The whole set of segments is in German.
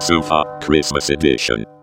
WP Sofa Christmas Edition.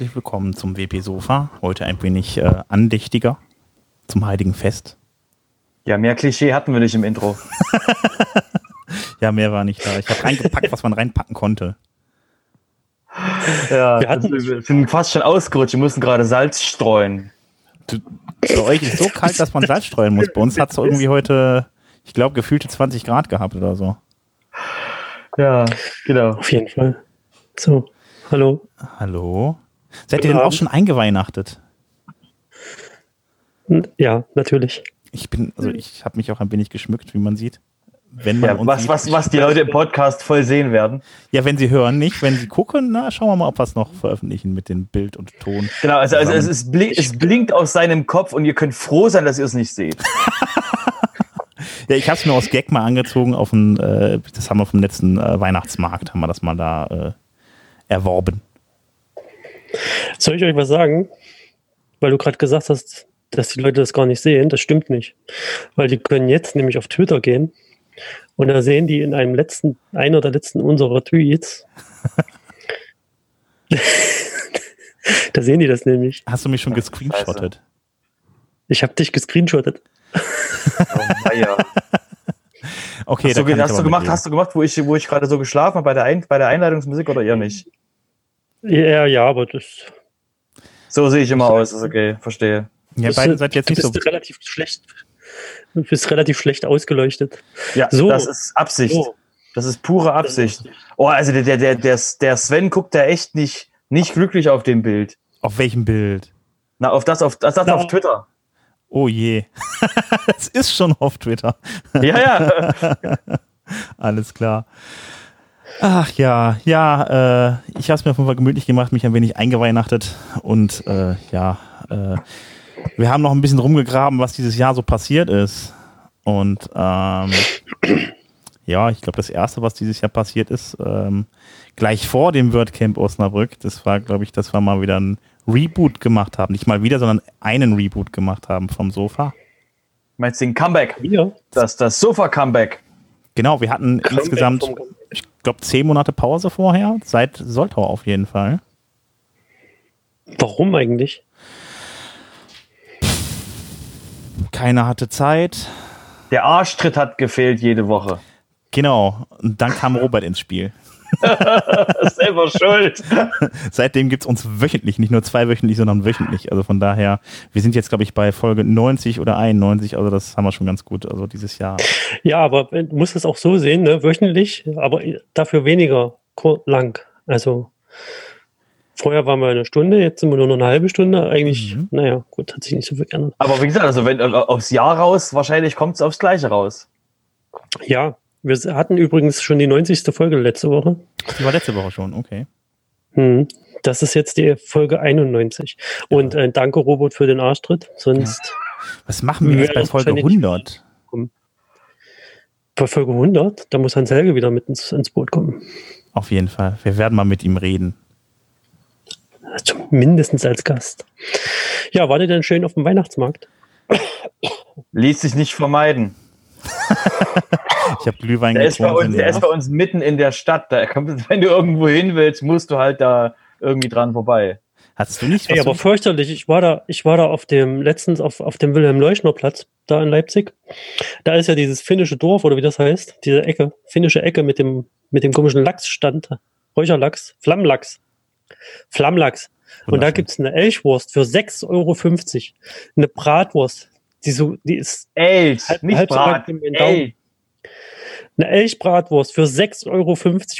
Herzlich willkommen zum WP Sofa. Heute ein wenig äh, andächtiger zum Heiligen Fest. Ja, mehr Klischee hatten wir nicht im Intro. Ja, mehr war nicht da. Ich habe reingepackt, was man reinpacken konnte. Ja, Wir hatten- wir sind fast schon ausgerutscht. Wir mussten gerade Salz streuen. Du, bei euch ist so kalt, dass man Salz streuen muss. Bei uns hat es irgendwie heute, ich glaube, gefühlte 20 Grad gehabt oder so. Ja, genau. Auf jeden Fall. So, hallo. Hallo? Seid ihr Guten denn auch schon eingeweihnachtet? Ja, natürlich. Ich bin, also ich habe mich auch ein wenig geschmückt, wie man sieht. Wenn man Ja, uns was, sieht. was, was die Leute im Podcast voll sehen werden. Ja, wenn sie hören nicht, wenn sie gucken, na, schauen wir mal, ob wir es noch veröffentlichen mit dem Bild und Ton. Genau, also, also es, es, blinkt, es blinkt aus seinem Kopf und ihr könnt froh sein, dass ihr es nicht seht. Ja, ich habe es mir aus Gag mal angezogen auf den, äh, das haben wir vom letzten äh, Weihnachtsmarkt, haben wir das mal da äh, erworben. Soll ich euch was sagen? Weil du gerade gesagt hast, dass die Leute das gar nicht sehen. Das stimmt nicht. Weil die können jetzt nämlich auf Twitter gehen und da sehen die in einem letzten, einer der letzten unserer Tweets. da sehen die das nämlich. Hast du mich schon gescreenshottet? Ich habe dich gescreenshottet. Oh, weia. Okay, hast, da du, hast, du gemacht, hast du gemacht, wo ich, wo ich gerade so geschlafen habe bei der, Ein bei der Einleitungsmusik oder ihr nicht? Ja, ja, aber das, So sehe ich immer aus, ist okay, verstehe. Ja, das beide seid jetzt du nicht so. bist relativ schlecht. Du bist relativ schlecht ausgeleuchtet. Ja, So. das ist Absicht. So. Das ist pure Absicht. Oh, also der, der, der, der, der Sven guckt da echt nicht, nicht glücklich auf dem Bild. Auf welchem Bild? Na, auf das, auf das, das Na. auf Twitter. Oh je. Es ist schon auf Twitter. Ja, ja. Alles klar. Ach ja, ja, äh, ich habe es mir auf jeden Fall gemütlich gemacht, mich ein wenig eingeweihnachtet und äh, ja, äh, wir haben noch ein bisschen rumgegraben, was dieses Jahr so passiert ist. Und ähm, ja, ich glaube, das erste, was dieses Jahr passiert ist, ähm, gleich vor dem WordCamp Osnabrück, das war, glaube ich, dass wir mal wieder ein Reboot gemacht haben. Nicht mal wieder, sondern einen Reboot gemacht haben vom Sofa. Meinst du den Comeback? Wir? Das, das Sofa-Comeback. Genau, wir hatten insgesamt, ich glaube, zehn Monate Pause vorher, seit Soltau auf jeden Fall. Warum eigentlich? Keiner hatte Zeit. Der Arschtritt hat gefehlt jede Woche. Genau, und dann kam Robert ins Spiel. Selber schuld. Seitdem gibt es uns wöchentlich, nicht nur zweiwöchentlich, sondern wöchentlich. Also von daher, wir sind jetzt, glaube ich, bei Folge 90 oder 91, also das haben wir schon ganz gut, also dieses Jahr. Ja, aber du musst es auch so sehen, ne? wöchentlich, aber dafür weniger lang. Also vorher waren wir eine Stunde, jetzt sind wir nur noch eine halbe Stunde. Eigentlich, Mhm. naja, gut, hat sich nicht so viel geändert. Aber wie gesagt, also wenn äh, aufs Jahr raus, wahrscheinlich kommt es aufs Gleiche raus. Ja, wir hatten übrigens schon die 90. Folge letzte Woche. Die war letzte Woche schon, okay. Hm. Das ist jetzt die Folge 91. Und äh, danke, Robert, für den Arschtritt. Sonst Was machen wir jetzt bei Folge wahrscheinlich- 100? bei Folge 100, da muss Hans Helge wieder mit ins, ins Boot kommen. Auf jeden Fall. Wir werden mal mit ihm reden. Also mindestens als Gast. Ja, war ihr denn schön auf dem Weihnachtsmarkt? Ließ sich nicht vermeiden. Ich habe Glühwein Der ist, bei getrunken. uns, der ja. ist bei uns mitten in der Stadt. Da kommt, wenn du irgendwo hin willst, musst du halt da irgendwie dran vorbei. Hattest du nicht? Ey, aber du- fürchterlich. Ich war da, ich war da auf dem letztens auf, auf dem Wilhelm-Leuschner-Platz da in Leipzig. Da ist ja dieses finnische Dorf oder wie das heißt, diese Ecke, finnische Ecke mit dem mit dem komischen Lachsstand, Räucherlachs, Flammlachs, Flammlachs. Und da gibt's eine Elchwurst für 6,50 Euro. Eine Bratwurst. Die, so, die ist Elch, Halb- nicht halb so Brat. Elch. Eine Elchbratwurst für 6,50 Euro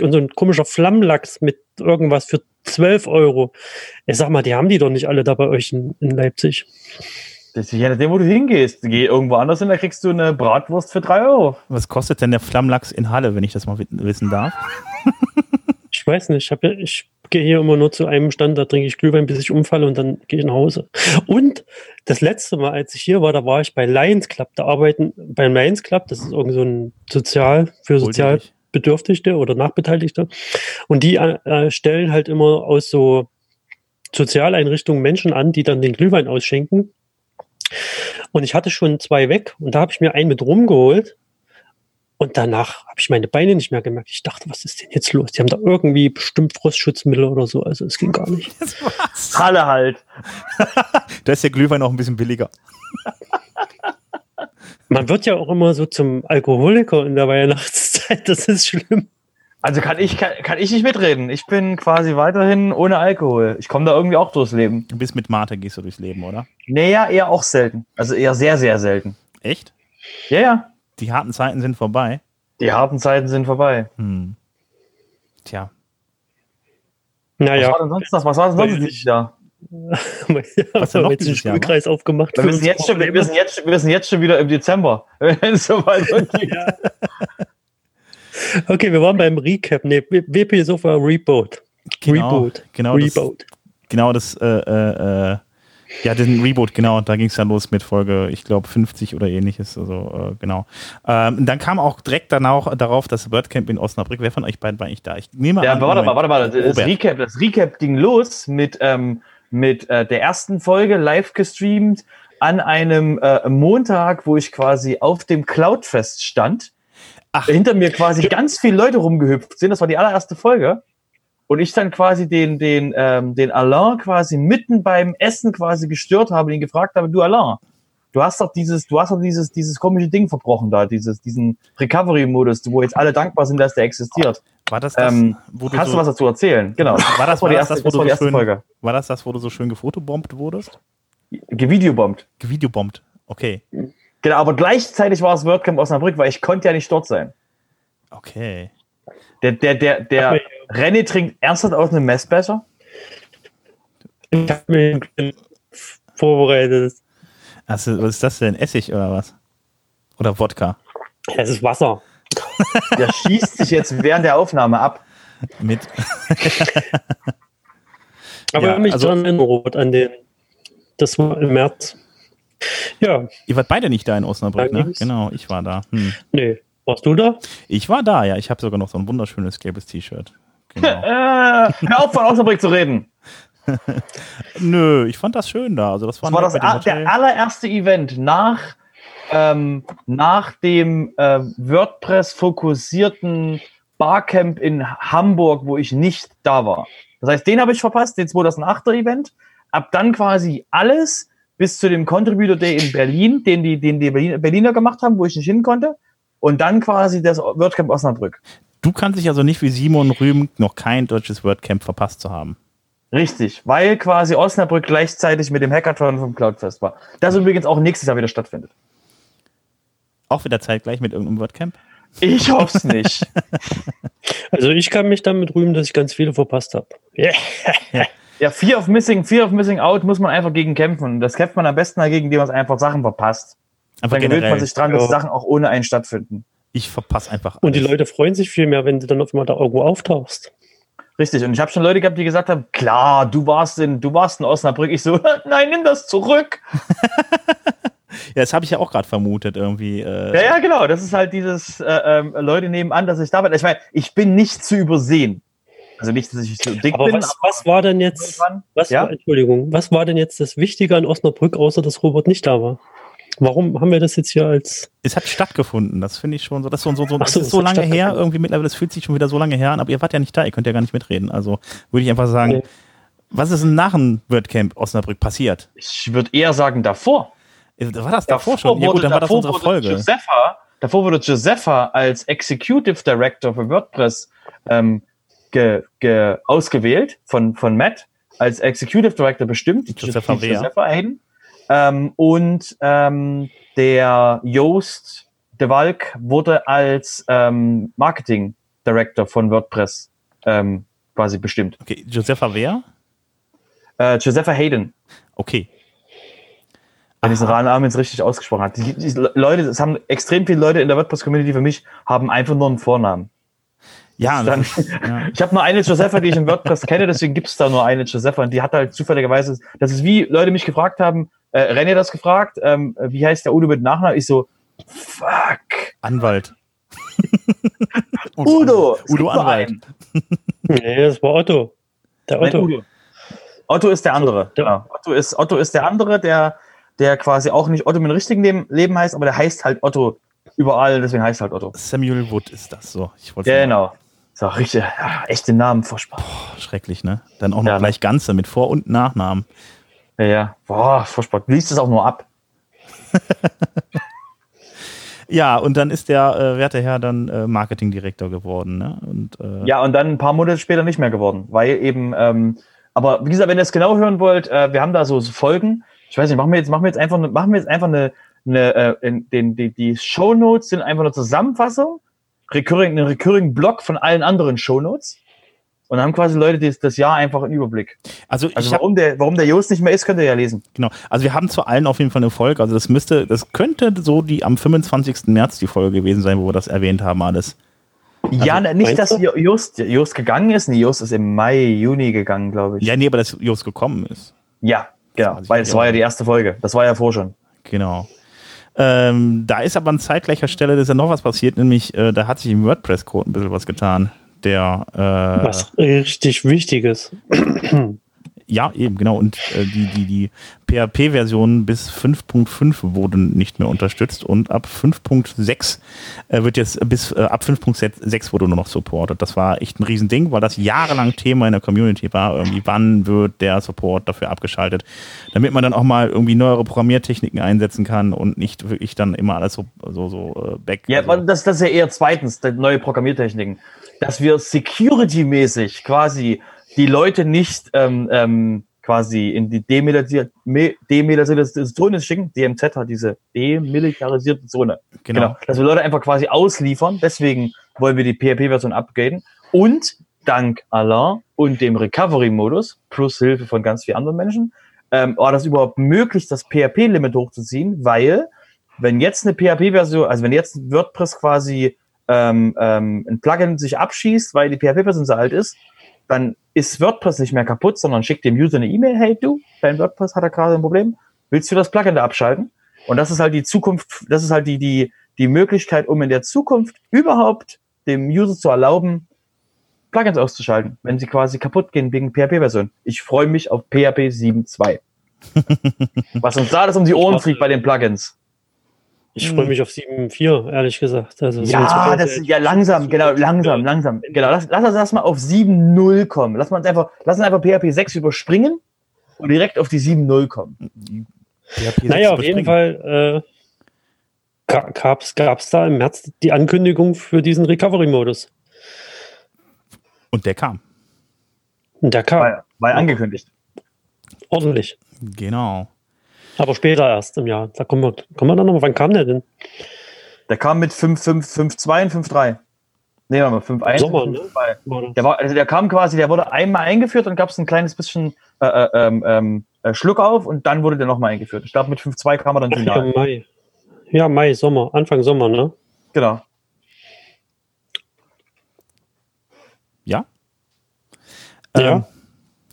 und so ein komischer Flammlachs mit irgendwas für 12 Euro. Ich sag mal, die haben die doch nicht alle da bei euch in, in Leipzig. Das ist je nachdem, wo du hingehst. Geh irgendwo anders hin, da kriegst du eine Bratwurst für 3 Euro. Was kostet denn der Flammlachs in Halle, wenn ich das mal wi- wissen darf? Ich weiß nicht, ich, hab, ja- ich gehe hier immer nur zu einem Stand, da trinke ich Glühwein, bis ich umfalle und dann gehe ich nach Hause. Und das letzte Mal, als ich hier war, da war ich bei Lions Club. Da arbeiten beim Lions Club, das ist irgend so ein Sozial, für sozial Wohltätig. Bedürftigte oder Nachbeteiligte. Und die äh, stellen halt immer aus so Sozialeinrichtungen Menschen an, die dann den Glühwein ausschenken. Und ich hatte schon zwei weg und da habe ich mir einen mit rumgeholt. Und danach habe ich meine Beine nicht mehr gemerkt. Ich dachte, was ist denn jetzt los? Die haben da irgendwie bestimmt Frostschutzmittel oder so. Also es ging gar nicht. Halle halt. Da ist der Glühwein auch ein bisschen billiger. Man wird ja auch immer so zum Alkoholiker in der Weihnachtszeit. Das ist schlimm. Also kann ich, kann, kann ich nicht mitreden. Ich bin quasi weiterhin ohne Alkohol. Ich komme da irgendwie auch durchs Leben. Du bist mit Mate gehst du durchs Leben, oder? Naja, eher auch selten. Also eher sehr, sehr selten. Echt? Ja, ja. Die harten Zeiten sind vorbei. Die harten Zeiten sind vorbei. Hm. Tja. Was Naja, war denn sonst noch? Was war denn sonst ich. Jahr? Was haben jetzt einen dieses Jahr, aufgemacht. Wir sind, jetzt schon, wir, sind jetzt, wir sind jetzt schon wieder im Dezember. Geht. Okay, wir waren beim Recap. Nee, WP Sofa Reboot. Genau, Reboot. Genau das, Reboot. genau das, äh, äh, äh, ja, den Reboot, genau, da ging es dann los mit Folge, ich glaube, 50 oder ähnliches, also, äh, genau. Ähm, dann kam auch direkt danach darauf das WordCamp in Osnabrück. Wer von euch beiden war eigentlich da? Ich nehme Ja, an, aber warte mal, warte mal. Das Robert. Recap, das Recap ging los mit, ähm, mit äh, der ersten Folge live gestreamt an einem äh, Montag, wo ich quasi auf dem Cloudfest stand. Ach. Hinter mir quasi ganz viele Leute rumgehüpft sind. Das war die allererste Folge. Und ich dann quasi den, den, ähm, den Alain quasi mitten beim Essen quasi gestört habe und ihn gefragt habe, du Alain, du hast doch dieses, du hast doch dieses, dieses komische Ding verbrochen da, dieses, diesen Recovery-Modus, wo jetzt alle dankbar sind, dass der existiert. War das das, Ähm, wo du Kannst so, du was dazu erzählen? Genau. war das, war die das, erste, das, wo du so erste schön, Folge. war das das, wo du so schön gefotobombt wurdest? Gevideobombt. Gevideobombt. Okay. Genau, aber gleichzeitig war es WordCamp Osnabrück, weil ich konnte ja nicht dort sein. Okay. Der, der, der, der René trinkt ernsthaft aus einem Messbecher. Ich habe mir vorbereitet. Also, was ist das denn? Essig oder was? Oder Wodka? Es ist Wasser. Der schießt sich jetzt während der Aufnahme ab. Mit. Aber Ja, mich also- dran erinnert an den. Das war im März. Ja, Ihr wart beide nicht da in Osnabrück, ne? Genau, ich war da. Hm. nee. Warst du da? Ich war da, ja. Ich habe sogar noch so ein wunderschönes gelbes T-Shirt. Genau. Äh, hör auf, von Osnabrück zu reden. Nö, ich fand das schön da. Also das war, Das war das, a- der allererste Event nach, ähm, nach dem äh, WordPress-fokussierten Barcamp in Hamburg, wo ich nicht da war. Das heißt, den habe ich verpasst, den 2008er Event. Ab dann quasi alles bis zu dem Contributor Day in Berlin, den die, den die Berlin- Berliner gemacht haben, wo ich nicht hin konnte. Und dann quasi das WordCamp Osnabrück. Du kannst dich also nicht wie Simon rühmen, noch kein deutsches WordCamp verpasst zu haben. Richtig, weil quasi Osnabrück gleichzeitig mit dem Hackathon vom Cloudfest war. Das übrigens auch nächstes Jahr wieder stattfindet. Auch wieder zeitgleich mit irgendeinem WordCamp? Ich hoffe es nicht. Also ich kann mich damit rühmen, dass ich ganz viele verpasst habe. Yeah. Ja, Fear of Missing, Fear of Missing Out muss man einfach gegen kämpfen. Und das kämpft man am besten dagegen, indem man einfach Sachen verpasst. Einfach Dann gewöhnt man sich dran, dass Ja. Sachen auch ohne einen stattfinden. Ich verpasse einfach Und die alles. Leute freuen sich viel mehr, wenn du dann auf einmal da irgendwo auftauchst. Richtig. Und ich habe schon Leute gehabt, die gesagt haben, klar, du warst in, du warst in Osnabrück. Ich so, nein, nimm das zurück. Ja, das habe ich ja auch gerade vermutet irgendwie. Äh, Ja, ja, genau. Das ist halt dieses, äh, ähm, Leute nehmen an, dass ich da bin. Ich meine, ich bin nicht zu übersehen. Also nicht, dass ich so dick Aber bin. was, was war denn jetzt, was Ja? war, Entschuldigung, was war denn jetzt das Wichtige an Osnabrück, außer dass Robert nicht da war? Warum haben wir das jetzt hier als, Es hat stattgefunden, das finde ich schon so. Das ist so, so, so, so, ist so lange her, irgendwie mittlerweile, das fühlt sich schon wieder so lange her an, aber ihr wart ja nicht da, ihr könnt ja gar nicht mitreden. Also würde ich einfach sagen, Nee. was ist denn nach dem WordCamp Osnabrück passiert? Ich würde eher sagen, davor. War das davor schon? Ja gut, dann war das davor unsere wurde Folge. Josepha, davor wurde Josepha als Executive Director für WordPress ähm, ge, ge, ausgewählt von, von Matt, als Executive Director bestimmt. Josepha? Josepha Hayden. Ähm, und ähm, der Joost de Walk wurde als ähm, Marketing Director von WordPress ähm, quasi bestimmt. Okay, Josepha wer? Äh, Josepha Hayden, Okay. wenn ich den Namen jetzt richtig ausgesprochen habe. Die, die Leute, es haben extrem viele Leute in der WordPress-Community für mich, haben einfach nur einen Vornamen. Ja, Dann, ja. ich habe nur eine Josepha, die ich in WordPress kenne, deswegen gibt es da nur eine Josepha und die hat halt zufälligerweise, das ist wie Leute mich gefragt haben, äh, René das gefragt, ähm, wie heißt der Udo mit Nachnamen? Ich so, fuck, Anwalt. Udo, Udo Anwalt. Nee, das war Otto. Der Nein, Otto. Udo. Otto ist der andere. Der- Genau. Otto ist Otto ist der andere, der der quasi auch nicht Otto mit dem richtigen Leben, heißt, aber der heißt halt Otto überall, deswegen heißt er halt Otto. Samuel Wood ist das so. Ich wollte Genau. So richtig, echte Namen, furchtbar. schrecklich, ne? Dann auch noch Ja, ne? gleich ganze mit Vor- und Nachnamen. Ja, ja. Boah, furchtbar. Liest es auch nur ab. Ja, und dann ist der äh, werte Herr dann äh, Marketingdirektor geworden, ne? Und äh, Ja, und dann ein paar Monate später nicht mehr geworden, weil eben, ähm, aber wie gesagt, wenn ihr es genau hören wollt, äh, wir haben da so Folgen. Ich weiß nicht, machen wir jetzt, machen wir jetzt einfach, machen wir jetzt einfach eine, eine äh, in, den, die, die Shownotes sind einfach eine Zusammenfassung, recurring, einen recurring Block von allen anderen Shownotes. Und dann haben quasi Leute das, das Jahr einfach einen Überblick. also, Also ich hab, warum der, warum der Jost nicht mehr ist, könnt ihr ja lesen. genau. Also wir haben zu allen auf jeden Fall eine Folge. Also das müsste, das könnte so die am 25. März die Folge gewesen sein, wo wir das erwähnt haben alles. ja, ne, nicht, dass Jost, Jost gegangen ist. Nee, Jost ist im Mai, Juni gegangen, glaube ich. Ja, nee, aber dass Jos gekommen ist. ja genau. Weil es war ja die erste Folge. Das war ja vor schon. Genau. Ähm, da ist aber an zeitgleicher Stelle ist ja noch was passiert, nämlich äh, da hat sich im WordPress-Code ein bisschen was getan. Der äh, Was richtig Wichtiges. Ja, eben, genau. Und äh, die, die, die PHP-Version bis 5.5 wurden nicht mehr unterstützt und ab 5.6 äh, wird jetzt bis äh, ab 5.6 wurde nur noch supportet. Das war echt ein Riesending, weil das jahrelang Thema in der Community war. Irgendwie, wann wird der Support dafür abgeschaltet, damit man dann auch mal irgendwie neuere Programmiertechniken einsetzen kann und nicht wirklich dann immer alles so, so, so äh, back. Ja, also, das, das ist ja eher zweitens, neue Programmiertechniken. Dass wir security-mäßig quasi die Leute nicht ähm, ähm, quasi in die demilitarisierte Zone schicken. DMZ hat diese demilitarisierte Zone. genau. Genau. Dass wir Leute einfach quasi ausliefern. Deswegen wollen wir die PHP-Version upgraden. Und dank Alain und dem Recovery-Modus plus Hilfe von ganz vielen anderen Menschen ähm, war das überhaupt möglich, das PHP-Limit hochzuziehen, weil wenn jetzt eine PHP-Version, also wenn jetzt WordPress quasi ähm, ähm, ein Plugin sich abschießt, weil die PHP-Version so alt ist, dann ist WordPress nicht mehr kaputt, sondern schickt dem User eine E-Mail, hey du, dein WordPress hat da gerade ein Problem, willst du das Plugin da abschalten? Und das ist halt die Zukunft, das ist halt die, die, die Möglichkeit, um in der Zukunft überhaupt dem User zu erlauben, Plugins auszuschalten, wenn sie quasi kaputt gehen wegen PHP-Version. Ich freue mich auf PHP 7.2. Was uns da das um die Ohren fliegt bei den Plugins. Ich freue mich auf 7.4, ehrlich gesagt. Also Ja, 7.2 das ist ja langsam, genau, langsam, langsam. Genau, lass, lass uns erstmal auf 7.0 kommen. Lass uns einfach, lass uns einfach PHP 6 überspringen und direkt auf die 7.0 kommen. PHP Naja, 6 auf jeden. Fall äh, gab es da im März die Ankündigung für diesen Recovery-Modus. Und der kam. Und der kam War, war angekündigt. ordentlich. Genau. Aber später erst im Jahr. Da kommen wir, kommen wir dann noch. Wann kam der denn? Der kam mit 5.5.5.2 und 5.3. Nee, warte mal, 5.1. Sommer, und ne? 5.2. War das? Der, war, also der kam quasi, der wurde einmal eingeführt, dann gab es ein kleines bisschen äh, äh, ähm, ähm, äh, Schluck auf und dann wurde der nochmal eingeführt. Ich glaube, mit 5.2 kam er dann Ach, ja, final. Mai. Ja, Mai, Sommer, Anfang Sommer, ne? Genau. Ja. Ja. Ähm,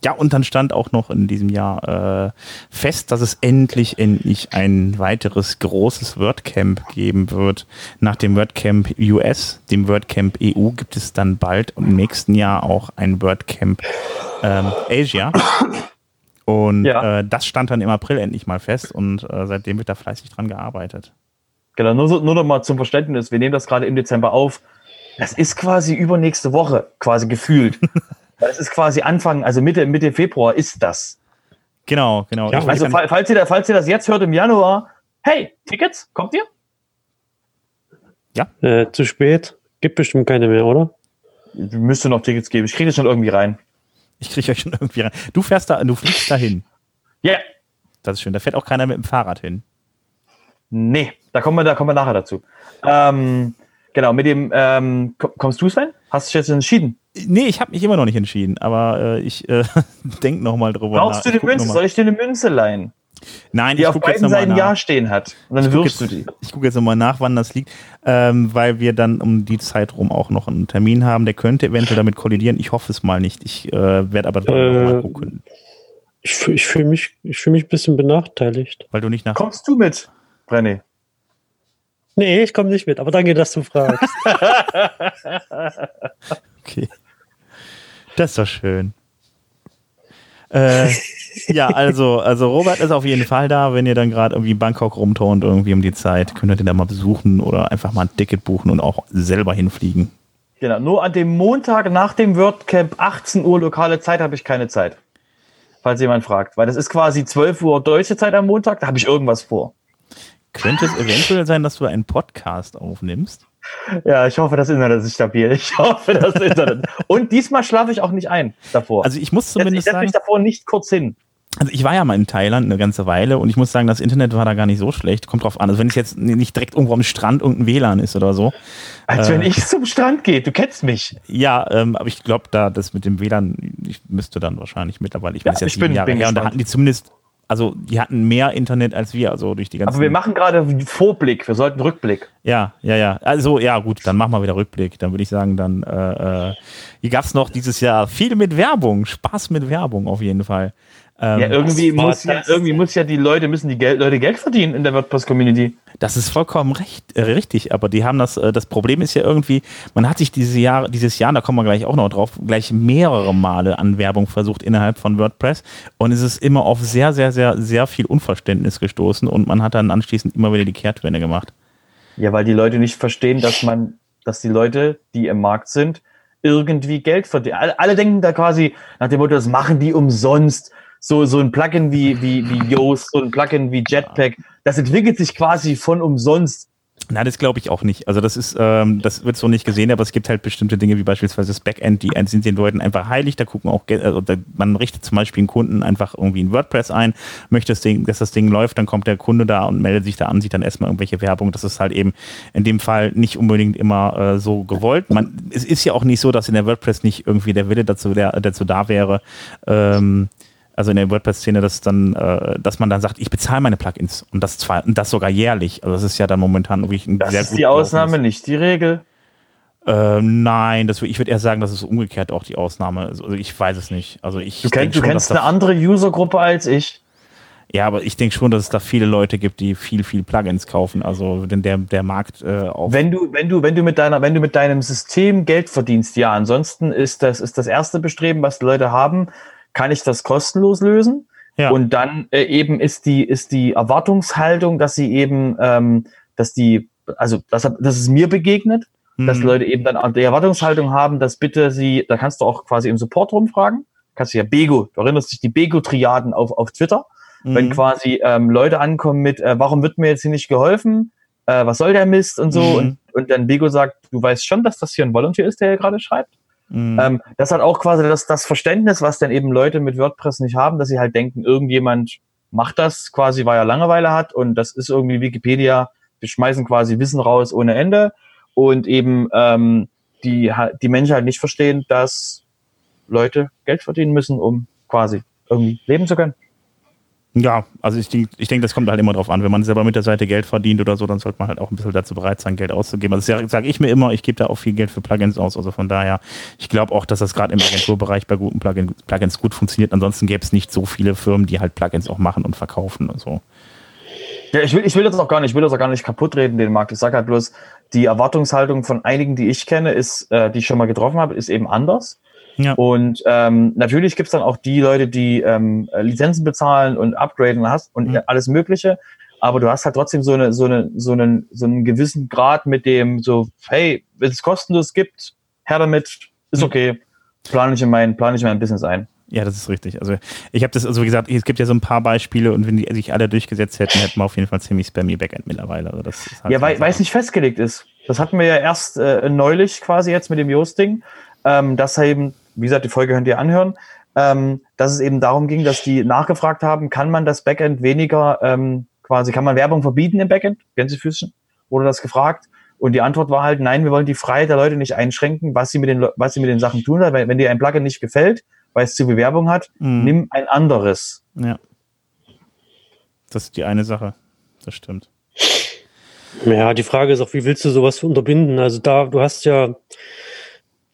ja, und dann stand auch noch in diesem Jahr äh, fest, dass es endlich, endlich ein weiteres großes WordCamp geben wird. Nach dem WordCamp US, dem WordCamp EU, gibt es dann bald im nächsten Jahr auch ein WordCamp ähm, Asia. Und Ja. äh, das stand dann im April endlich mal fest und äh, seitdem wird da fleißig dran gearbeitet. Genau, nur, so- nur noch mal zum Verständnis. Wir nehmen das gerade im Dezember auf. Das ist quasi übernächste Woche, quasi gefühlt. Das ist quasi Anfang, also Mitte, Mitte Februar ist das. Genau, genau. Ja, Also, gar nicht- fa- falls ihr, da, falls ihr das jetzt hört im Januar, hey, Tickets, kommt ihr? Äh, zu spät. Gibt bestimmt keine mehr, oder? Müsste noch Tickets geben. Ich kriege das schon irgendwie rein. ich kriege euch schon irgendwie rein. Du fährst da, du fliegst dahin. Ja, Das ist schön. Da fährt auch keiner mit dem Fahrrad hin. nee, da kommen wir, da kommen wir nachher dazu. Ähm, genau, mit dem, ähm, ko- kommst du, Sven? Hast du dich jetzt entschieden? Nee, ich habe mich immer noch nicht entschieden, aber äh, ich äh, denke nochmal drüber Brauchst du Ich eine guck Münze? Soll ich dir eine Münze leihen? Nein, Die ich auf gucke beiden nochmal Seiten nach. Ja stehen hat. Und dann Ich gucke wirfst du jetzt, die. ich guck jetzt nochmal nach, wann das liegt, ähm, weil wir dann um die Zeit rum auch noch einen Termin haben. Der könnte eventuell damit kollidieren. Ich hoffe es mal nicht. Ich äh, werde aber Äh, noch mal gucken, Ich, fühl- ich fühle mich, ich fühl mich ein bisschen benachteiligt. weil du nicht nach. Kommst du mit, Brenny? Nee, ich komme nicht mit, aber danke, dass du fragst. Okay. Das ist doch schön. Äh, ja, also, also Robert ist auf jeden Fall da, wenn ihr dann gerade irgendwie in Bangkok rumturnt, irgendwie um die Zeit, könnt ihr den da mal besuchen oder einfach mal ein Ticket buchen und auch selber hinfliegen. Genau, nur an dem Montag nach dem WordCamp 18 Uhr lokale Zeit habe ich keine Zeit. Falls jemand fragt. Weil das ist quasi 12 Uhr deutsche Zeit am Montag, da habe ich irgendwas vor. Könnte es eventuell sein, dass du einen Podcast aufnimmst? Ja, ich hoffe, das Internet ist stabil. Ich hoffe, das Internet. Und diesmal schlafe ich auch nicht ein davor. Also ich muss ich zumindest setze mich davor nicht kurz hin. also ich war ja mal in Thailand eine ganze Weile und ich muss sagen, das Internet war da gar nicht so schlecht. Kommt drauf an. Also wenn es jetzt nicht direkt irgendwo am Strand irgendein WLAN ist oder so. Als Äh. wenn ich zum Strand gehe. Du kennst mich. Ja, ähm, aber ich glaube, da das mit dem WLAN, ich müsste dann wahrscheinlich mittlerweile, ich bin Ja, jetzt ich sieben bin- Jahre bin her und da hatten die zumindest, also die hatten mehr Internet als wir, also durch die ganzen. Aber wir machen gerade Vorblick. Wir sollten Rückblick. Ja, ja, ja. Also ja, gut, dann machen wir wieder Rückblick. Dann würde ich sagen, dann äh, äh, hier gab's noch dieses Jahr viel mit Werbung, Spaß mit Werbung auf jeden Fall. Ähm, Ja, irgendwie muss ja, irgendwie muss ja die Leute, müssen die Geld, Leute Geld verdienen in der WordPress-Community. Das ist vollkommen recht, äh, richtig, aber die haben das, äh, das Problem ist ja irgendwie, man hat sich diese Jahre, dieses Jahr, da kommen wir gleich auch noch drauf, gleich mehrere Male an Werbung versucht innerhalb von WordPress und es ist immer auf sehr, sehr, sehr, sehr viel Unverständnis gestoßen und man hat dann anschließend immer wieder die Kehrtwende gemacht. Ja, weil die Leute nicht verstehen, dass man, dass die Leute, die im Markt sind, irgendwie Geld verdienen. Alle, alle denken da quasi nach dem Motto, das machen die umsonst. So, so ein Plugin wie, wie, wie Yoast, so ein Plugin wie Jetpack, das entwickelt sich quasi von umsonst. Na, das glaube ich auch nicht. Also das ist, ähm, das wird so nicht gesehen, aber es gibt halt bestimmte Dinge wie beispielsweise das Backend, die sind den Leuten einfach heilig. Da gucken auch, also da, man richtet zum Beispiel einen Kunden einfach irgendwie in WordPress ein, möchte das Ding, dass das Ding läuft, dann kommt der Kunde da und meldet sich da an, sieht dann erstmal irgendwelche Werbung. Das ist halt eben in dem Fall nicht unbedingt immer äh, so gewollt. Man, es ist ja auch nicht so, dass in der WordPress nicht irgendwie der Wille dazu, der, dazu da wäre, ähm, also in der WordPress-Szene, dass dann, äh, dass man dann sagt, ich bezahle meine Plugins und das zwar und das sogar jährlich. Also das ist ja dann momentan wirklich ein Das sehr ist die Ausnahme, nicht die Regel. Äh, nein, das, ich würde eher sagen, das ist umgekehrt auch die Ausnahme. Also ich weiß es nicht. Also ich Du, kennst, du schon, kennst eine andere Usergruppe als ich. Ja, aber ich denke schon, dass es da viele Leute gibt, die viel, viel Plugins kaufen. Also denn der, der Markt äh, auf. Wenn du, wenn du, wenn du mit deiner, wenn du mit deinem System Geld verdienst, ja. Ansonsten ist das, ist das erste Bestreben, was die Leute haben, kann ich das kostenlos lösen? ja. Und dann äh, eben ist die, ist die Erwartungshaltung, dass sie eben, ähm, dass die, also das, das ist mir begegnet, dass Mhm. die Leute eben dann die Erwartungshaltung haben, dass bitte sie, da kannst du auch quasi im Support rumfragen, kannst du ja Bego, du erinnerst dich die Bego-Triaden auf, auf Twitter, wenn Mhm. quasi ähm, Leute ankommen mit, äh, warum wird mir jetzt hier nicht geholfen, äh, was soll der Mist und so, Mhm. und, und dann Bego sagt, du weißt schon, dass das hier ein Volunteer ist, der hier gerade schreibt. Mhm. Ähm, das hat auch quasi das, das Verständnis, was dann eben Leute mit WordPress nicht haben, dass sie halt denken, irgendjemand macht das quasi, weil er Langeweile hat und das ist irgendwie Wikipedia, wir schmeißen quasi Wissen raus ohne Ende und eben ähm, die, die Menschen halt nicht verstehen, dass Leute Geld verdienen müssen, um quasi irgendwie leben zu können. Ja, also ich denke, ich denk, das kommt halt immer drauf an. Wenn man selber mit der Seite Geld verdient oder so, dann sollte man halt auch ein bisschen dazu bereit sein, Geld auszugeben. Also das sage ich mir immer, ich gebe da auch viel Geld für Plugins aus. Also von daher, ich glaube auch, dass das gerade im Agenturbereich bei guten Plugin, Plugins gut funktioniert. Ansonsten gäbe es nicht so viele Firmen, die halt Plugins auch machen und verkaufen und so. Ja, ich will, ich will das auch gar nicht, ich will das auch gar nicht kaputt reden, den Markt. Ich sage halt bloß, die Erwartungshaltung von einigen, die ich kenne, ist, äh, die ich schon mal getroffen habe, ist eben anders. Ja. Und ähm, natürlich gibt's dann auch die Leute, die ähm, äh, Lizenzen bezahlen und upgraden hast und Mhm. alles Mögliche. Aber du hast halt trotzdem so eine, so eine, so einen, so einen gewissen Grad mit dem so, hey, wenn es kostenlos gibt, her damit, ist Mhm. okay. Plane ich in mein, plane ich in mein Business ein. Ja, das ist richtig. Also ich habe das, also wie gesagt, es gibt ja so ein paar Beispiele und wenn die sich alle durchgesetzt hätten, hätten wir auf jeden Fall ziemlich spammy Backend mittlerweile. Also das halt Ja, weil es nicht festgelegt ist. Das hatten wir ja erst äh, neulich quasi jetzt mit dem Yoast-Ding, ähm, dass eben, wie gesagt, die Folge könnt ihr anhören, ähm, dass es eben darum ging, dass die nachgefragt haben, kann man das Backend weniger, ähm, quasi, kann man Werbung verbieten im Backend? Gänsefüßchen? Wurde das gefragt? Und die Antwort war halt, nein, wir wollen die Freiheit der Leute nicht einschränken, was sie mit den, was sie mit den Sachen tun. Weil wenn dir ein Plugin nicht gefällt, weil es zu Bewerbung hat, Mhm. nimm ein anderes. Ja. Das ist die eine Sache. Das stimmt. Ja, die Frage ist auch, wie willst du sowas unterbinden? Also da, du hast ja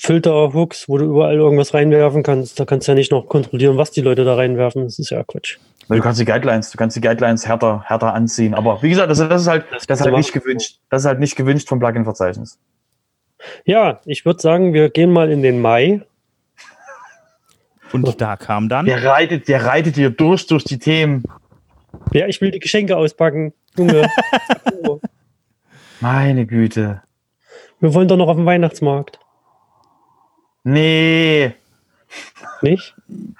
Filter-Hooks, wo du überall irgendwas reinwerfen kannst. Da kannst du ja nicht noch kontrollieren, was die Leute da reinwerfen. Das ist ja Quatsch. Du kannst die Guidelines, du kannst die Guidelines härter, härter anziehen. Aber wie gesagt, das, das ist halt, das ist halt nicht gewünscht. Das ist halt nicht gewünscht vom Plugin-Verzeichnis. Ja, ich würde sagen, wir gehen mal in den Mai. Und da kam dann. Der reitet, der reitet hier durch, durch die Themen. Ja, ich will die Geschenke auspacken. Junge. Meine Güte. wir wollen doch noch auf den Weihnachtsmarkt. Nee. Nicht?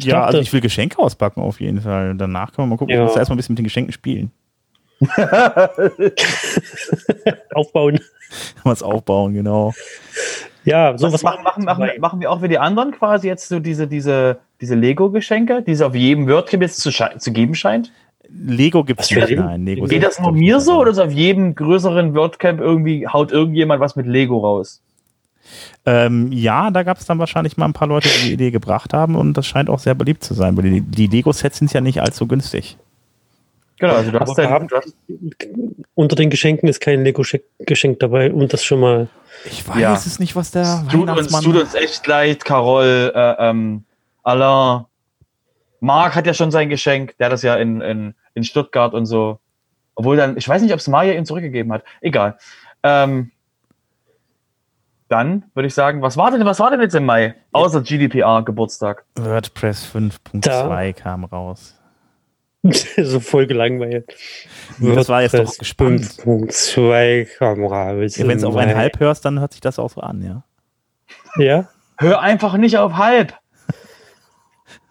Ja, dachte- also ich will Geschenke auspacken auf jeden Fall. Danach können wir mal gucken. Ja. Ich muss erstmal ein bisschen mit den Geschenken spielen. Aufbauen. Was aufbauen, genau. Ja, so Was machen, machen, machen, machen wir auch wie die anderen quasi jetzt so diese, diese, diese Lego-Geschenke, die es auf jedem WordCamp jetzt zu, zu geben scheint? Lego Was für nicht. Nein, Lego Geht das nur mir so oder ist auf jedem größeren WordCamp irgendwie, haut irgendjemand was mit Lego raus? Ähm, ja, da gab es dann wahrscheinlich mal ein paar Leute, die die Idee gebracht haben und das scheint auch sehr beliebt zu sein, weil die, die Lego-Sets sind ja nicht allzu günstig. Genau, also du hast, wir dein, haben- du hast Unter den Geschenken ist kein Lego-Geschenk dabei und das schon mal. Ich weiß Ja. es nicht, was der tut uns, tut uns echt leid, Carol, äh, ähm, Alain. Marc hat ja schon sein Geschenk, der hat das ja in, in, in Stuttgart und so. Obwohl dann, ich weiß nicht, ob es Maya ihm zurückgegeben hat. Egal. Ähm, dann würde ich sagen, was war denn, was war denn jetzt im Mai? Außer GDPR Geburtstag. WordPress 5.2 kam raus. so voll gelangweilt. Das war jetzt doch gespannt. 5.2 Kamera. Ja, Wenn es auf einen Halb hörst, dann hört sich das auch so an, ja. Ja? Hör einfach nicht auf halb.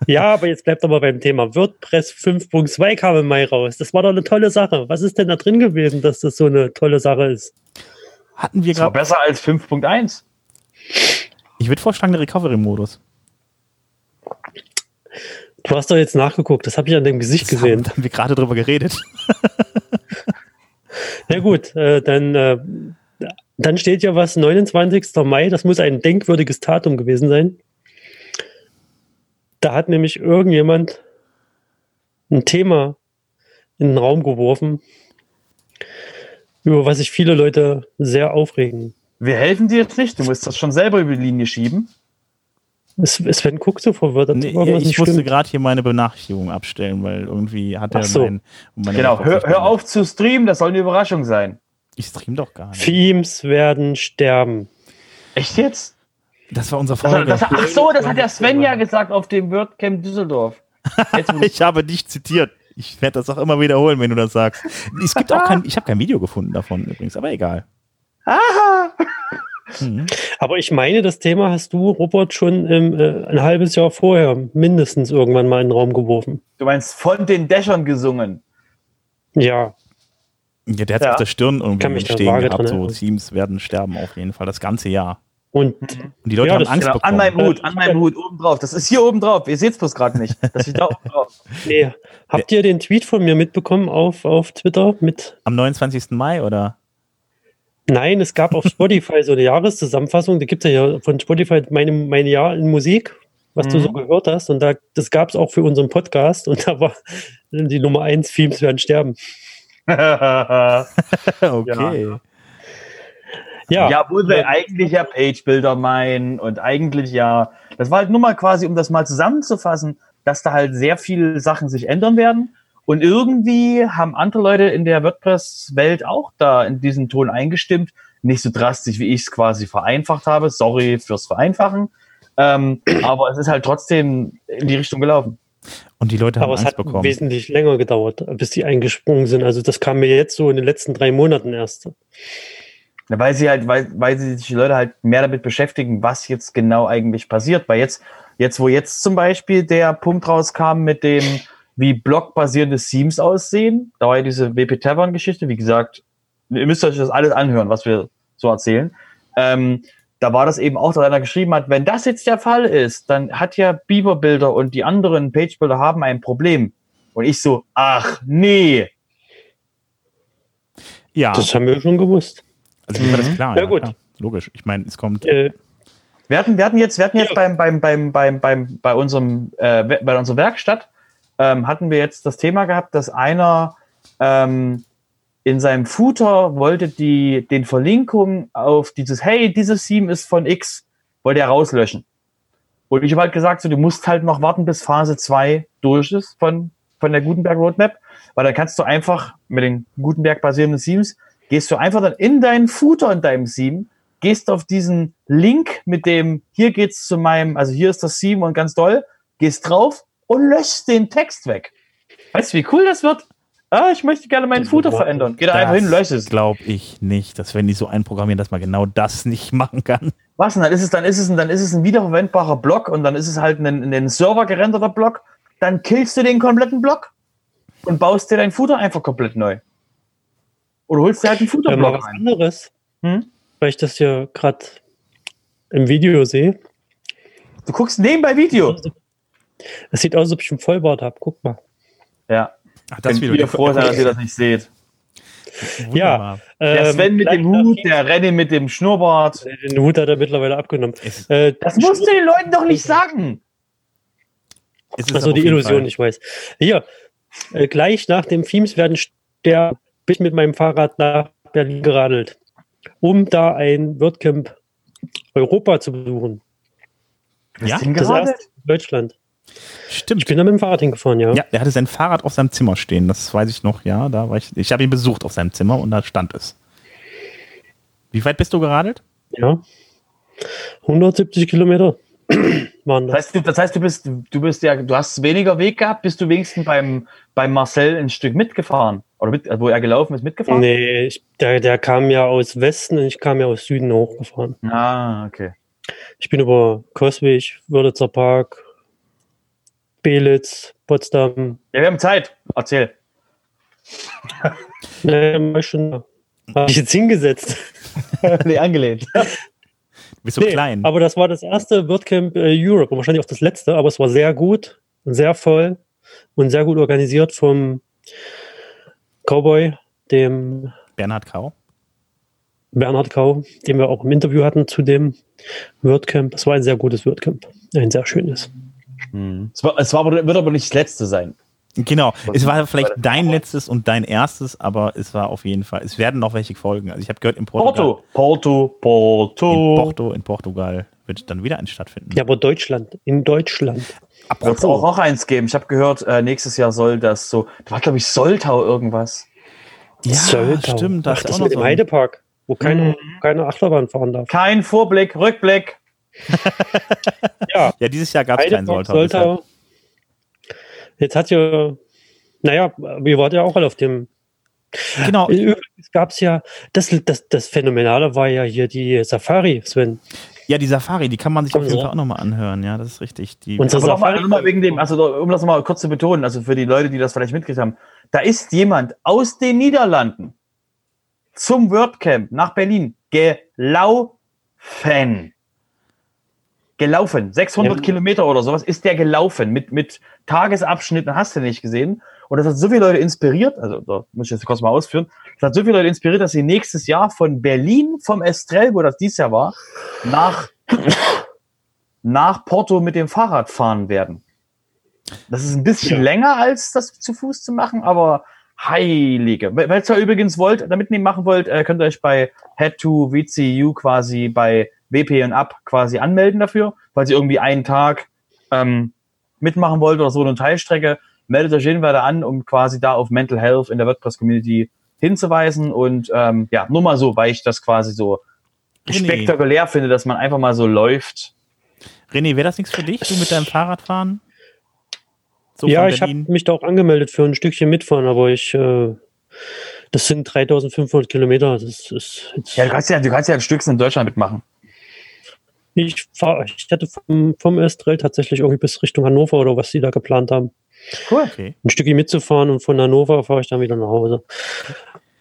Ja, aber jetzt bleibt aber beim Thema. WordPress 5.2 kam im Mai raus. Das war doch eine tolle Sache. Was ist denn da drin gewesen, dass das so eine tolle Sache ist? Hatten wir gerade... besser als 5.1. Ich würde vorschlagen, der Recovery-Modus. Du hast doch jetzt nachgeguckt, das habe ich an dem Gesicht Das haben, gesehen. da haben wir gerade drüber geredet. Ja gut, äh, dann, äh, dann steht ja was, 29. Mai, das muss ein denkwürdiges Datum gewesen sein. Da hat nämlich irgendjemand ein Thema in den Raum geworfen, über was sich viele Leute sehr aufregen. Wir helfen dir jetzt nicht. Du musst das schon selber über die Linie schieben. Es- Sven guckt so verwirrt, Nee, ich nicht musste gerade hier meine Benachrichtigung abstellen, weil irgendwie hat er so. mein, Genau. Hör, hör auf zu streamen. Das soll eine Überraschung sein. Ich stream doch gar nicht. Themes werden sterben. Echt jetzt? Das war unser das, ach so, das hat der Sven ja gesagt auf dem WordCamp Düsseldorf. Ich habe dich zitiert. Ich werde das auch immer wiederholen, wenn du das sagst. Es gibt auch kein, ich habe kein Video gefunden davon übrigens, aber egal. Aha. Mhm. Aber ich meine, das Thema hast du, Robert, schon im, äh, ein halbes Jahr vorher mindestens irgendwann mal in den Raum geworfen. Du meinst von den Dächern gesungen. Ja, Ja, der hat Ja. auf der Stirn irgendwie stehen gehabt. So. Teams werden sterben auf jeden Fall das ganze Jahr. Und Und die Leute Ja, haben Angst Genau, bekommen. an meinem Hut, an meinem Hut, oben drauf. Das ist hier oben drauf. Ihr seht es bloß gerade nicht. Das steht da oben drauf. nee, habt ihr den Tweet von mir mitbekommen auf, auf Twitter mit Am 29. Mai oder? Nein, es gab auf Spotify so eine Jahreszusammenfassung, da gibt es ja von Spotify meine, mein Jahr in Musik, was du Mhm. so gehört hast. Und da, das gab es auch für unseren Podcast und da war die Nummer eins, Themes werden sterben. okay. Ja, Ja, obwohl wir eigentlich ja Page-Builder meinen und eigentlich ja, das war halt nur mal quasi, um das mal zusammenzufassen, dass da halt sehr viele Sachen sich ändern werden. Und irgendwie haben andere Leute in der WordPress-Welt auch da in diesen Ton eingestimmt. Nicht so drastisch, wie ich es quasi vereinfacht habe. Sorry fürs Vereinfachen. Ähm, aber es ist halt trotzdem in die Richtung gelaufen. Und die Leute haben aber es Angst hat bekommen. wesentlich länger gedauert, bis die eingesprungen sind. Also das kam mir jetzt so in den letzten drei Monaten erst. Weil sie halt, weil, weil sie sich die Leute halt mehr damit beschäftigen, was jetzt genau eigentlich passiert. Weil jetzt, jetzt, wo jetzt zum Beispiel der Punkt rauskam mit dem, wie blockbasierende Themes aussehen, da war ja diese WP Tavern Geschichte, wie gesagt, ihr müsst euch das alles anhören, was wir so erzählen. Ähm, da war das eben auch, dass einer geschrieben hat, wenn das jetzt der Fall ist, dann hat ja Beaver Builder und die anderen Page Builder haben ein Problem. Und ich so, ach nee, Ja, Das haben wir schon gewusst. Also mir war das klar. Ja, gut. klar. Logisch. Ich meine, es kommt. Äh, Wir hatten, wir hatten jetzt, wir hatten jetzt Ja. beim, beim, beim, beim, beim, bei unserem, äh, bei unserer Werkstatt, ähm, hatten wir jetzt das Thema gehabt, dass einer ähm, in seinem Footer wollte die, den Verlinkung auf dieses, hey, dieses Theme ist von X, wollte er rauslöschen. Und ich habe halt gesagt, so, du musst halt noch warten, bis Phase 2 durch ist von, von der Gutenberg Roadmap, weil dann kannst du einfach mit den Gutenberg basierenden Themes, gehst du einfach dann in deinen Footer in deinem Theme, gehst auf diesen Link mit dem, hier geht's zu meinem, also hier ist das Theme und ganz doll, gehst drauf und löschst den Text weg. Weißt du, wie cool das wird? Ah, ich möchte gerne meinen Footer verändern. Geh da einfach hin, lösch es. Glaube ich nicht, dass wenn die so einprogrammieren, dass man genau das nicht machen kann. Was? Und dann ist es, dann ist es, ein, dann ist es ein wiederverwendbarer Block und dann ist es halt ein, ein Server gerenderter Block. Dann killst du den kompletten Block und baust dir deinen Footer einfach komplett neu. Oder holst dir halt einen mal Footerblock was rein. anderes, Hm? weil ich das hier gerade im Video sehe. Du guckst nebenbei Video. Es sieht aus, als ob ich einen Vollbart habe. Guck mal. Ja. Ach, Könnt Video. ihr froh sein, dass ihr das nicht seht. Wunderbar. Der Ähm, Sven mit dem Hut, der Renny mit dem Schnurrbart. Den Hut hat er mittlerweile abgenommen. Äh, Das musst du den Leuten doch nicht sagen. ist aber die Illusion, Fall- ich weiß. Hier, äh, gleich nach dem Themes werden der bin ich mit meinem Fahrrad nach Berlin geradelt, um da ein WordCamp Europa zu besuchen. Ja, Das erste in Deutschland. stimmt. Ich bin da mit dem Fahrrad hingefahren, ja. Ja, der hatte sein Fahrrad auf seinem Zimmer stehen. Das weiß ich noch, ja. Da war ich. Ich habe ihn besucht auf seinem Zimmer und da stand es. Wie weit bist du geradelt? Ja. 170 Kilometer waren Das heißt, du, das heißt, du bist, du bist ja, du hast weniger Weg gehabt, bist du wenigstens beim, beim Marcel ein Stück mitgefahren. Oder mit, wo er gelaufen ist, mitgefahren? Nee, ich, der, der kam ja aus Westen und ich kam ja aus Süden hochgefahren. Ah, okay. Ich bin über Coswig, Wörlitzer Park, Belitz, Potsdam. Ja, wir haben Zeit. Erzähl. Nee, ich schon da. Habe ich jetzt hingesetzt. nee, angelehnt. Bist so Nee, klein. Aber das war das erste WordCamp äh, Europe und wahrscheinlich auch das letzte, aber es war sehr gut und sehr voll und sehr gut organisiert vom Cowboy, dem Bernhard Kau. Bernhard Kau, den wir auch im Interview hatten zu dem WordCamp. Es war ein sehr gutes WordCamp. Ein sehr schönes. Es, war, es war, wird aber nicht das letzte sein. Genau. Es war vielleicht dein letztes und dein erstes, aber es war auf jeden Fall. Es werden noch welche folgen. Also ich habe gehört, in Portugal, Porto. Porto, in Porto. Porto, in Portugal wird dann wieder eins stattfinden. Ja, aber Deutschland, in Deutschland. Wird es auch, auch eins geben. Ich habe gehört, äh, nächstes Jahr soll das so. Da war, glaube ich, Soltau irgendwas. ja, Soltau. stimmt. Da Ach, ist das auch noch mit so dem ein- Heidepark, wo keine, Mhm. keine Achterbahn fahren darf. Kein Vorblick, Rückblick. Ja, Ja, dieses Jahr gab es keinen Soltau. deshalb- Soltau. Jetzt hat ja, naja, wir waren ja auch alle auf dem. Genau. Übrigens gab es ja, das, das, das Phänomenale war ja hier die Safari, Sven. Ja, die Safari, die kann man sich auf jeden Fall auch nochmal anhören. Ja, das ist richtig. Die, Unsere Aber nochmal Safari- noch mal wegen dem, also um das mal kurz zu betonen, also für die Leute, die das vielleicht mitgekriegt haben, da ist jemand aus den Niederlanden zum WordCamp nach Berlin gelaufen. Gelaufen. 600 Ja. Kilometer oder sowas ist der gelaufen mit, mit Tagesabschnitten, hast du nicht gesehen. Und das hat so viele Leute inspiriert, also da muss ich jetzt kurz mal ausführen, das hat so viele Leute inspiriert, dass sie nächstes Jahr von Berlin, vom Estrell, wo das dieses Jahr war, nach nach Porto mit dem Fahrrad fahren werden. Das ist ein bisschen Ja. länger als das zu Fuß zu machen, aber heilige. Weil ihr ja übrigens wollt, damit ihr machen wollt, äh, könnt ihr euch bei Head to VCU quasi bei WP und Up quasi anmelden dafür, falls ihr irgendwie einen Tag ähm, mitmachen wollt oder so eine Teilstrecke, meldet euch jeden weiter an, um quasi da auf Mental Health in der WordPress-Community hinzuweisen und ähm, ja, nur mal so, weil ich das quasi so René. spektakulär finde, dass man einfach mal so läuft. René, wäre das nichts für dich, du mit deinem Fahrradfahren? So ja, ich habe mich da auch angemeldet für ein Stückchen mitfahren, aber ich, äh, das sind 3500 Kilometer. Das ist jetzt, Ja, du kannst ja, du kannst ja ein Stückchen in Deutschland mitmachen. Ich fahre, ich hatte vom, vom Estrell tatsächlich irgendwie bis Richtung Hannover oder was sie da geplant haben, Cool. Okay. ein Stückchen mitzufahren und von Hannover fahre ich dann wieder nach Hause.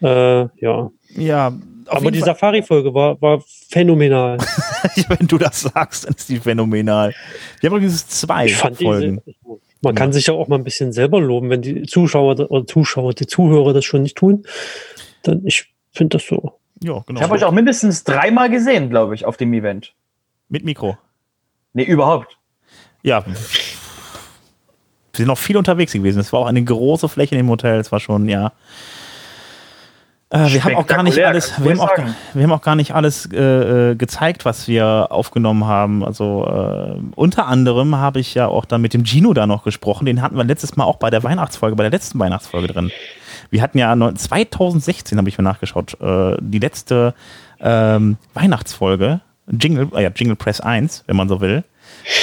Äh, ja, Ja, aber die Safari-Folge war, war phänomenal. wenn du das sagst, dann ist die phänomenal. Wir haben übrigens zwei Folgen. diese, man kann sich ja auch mal ein bisschen selber loben, wenn die Zuschauer oder Zuschauer, die Zuhörer das schon nicht tun. Dann ich finde das so. Ja, genau. Ich habe euch auch mindestens dreimal gesehen, glaube ich, auf dem Event. Mit Mikro. Nee, überhaupt. Ja. Wir sind noch viel unterwegs gewesen. Es war auch eine große Fläche dem Hotel. Es war schon, ja. Äh, wir haben auch gar nicht alles, wir haben, auch, sagen. wir haben auch gar nicht alles äh, äh, gezeigt, was wir aufgenommen haben. Also äh, unter anderem habe ich ja auch dann mit dem Gino da noch gesprochen. Den hatten wir letztes Mal auch bei der Weihnachtsfolge, bei der letzten Weihnachtsfolge drin. Wir hatten ja neun- 2016, habe ich mir nachgeschaut, äh, die letzte ähm, Weihnachtsfolge, Jingle, äh, ja, Jingle Press 1, wenn man so will.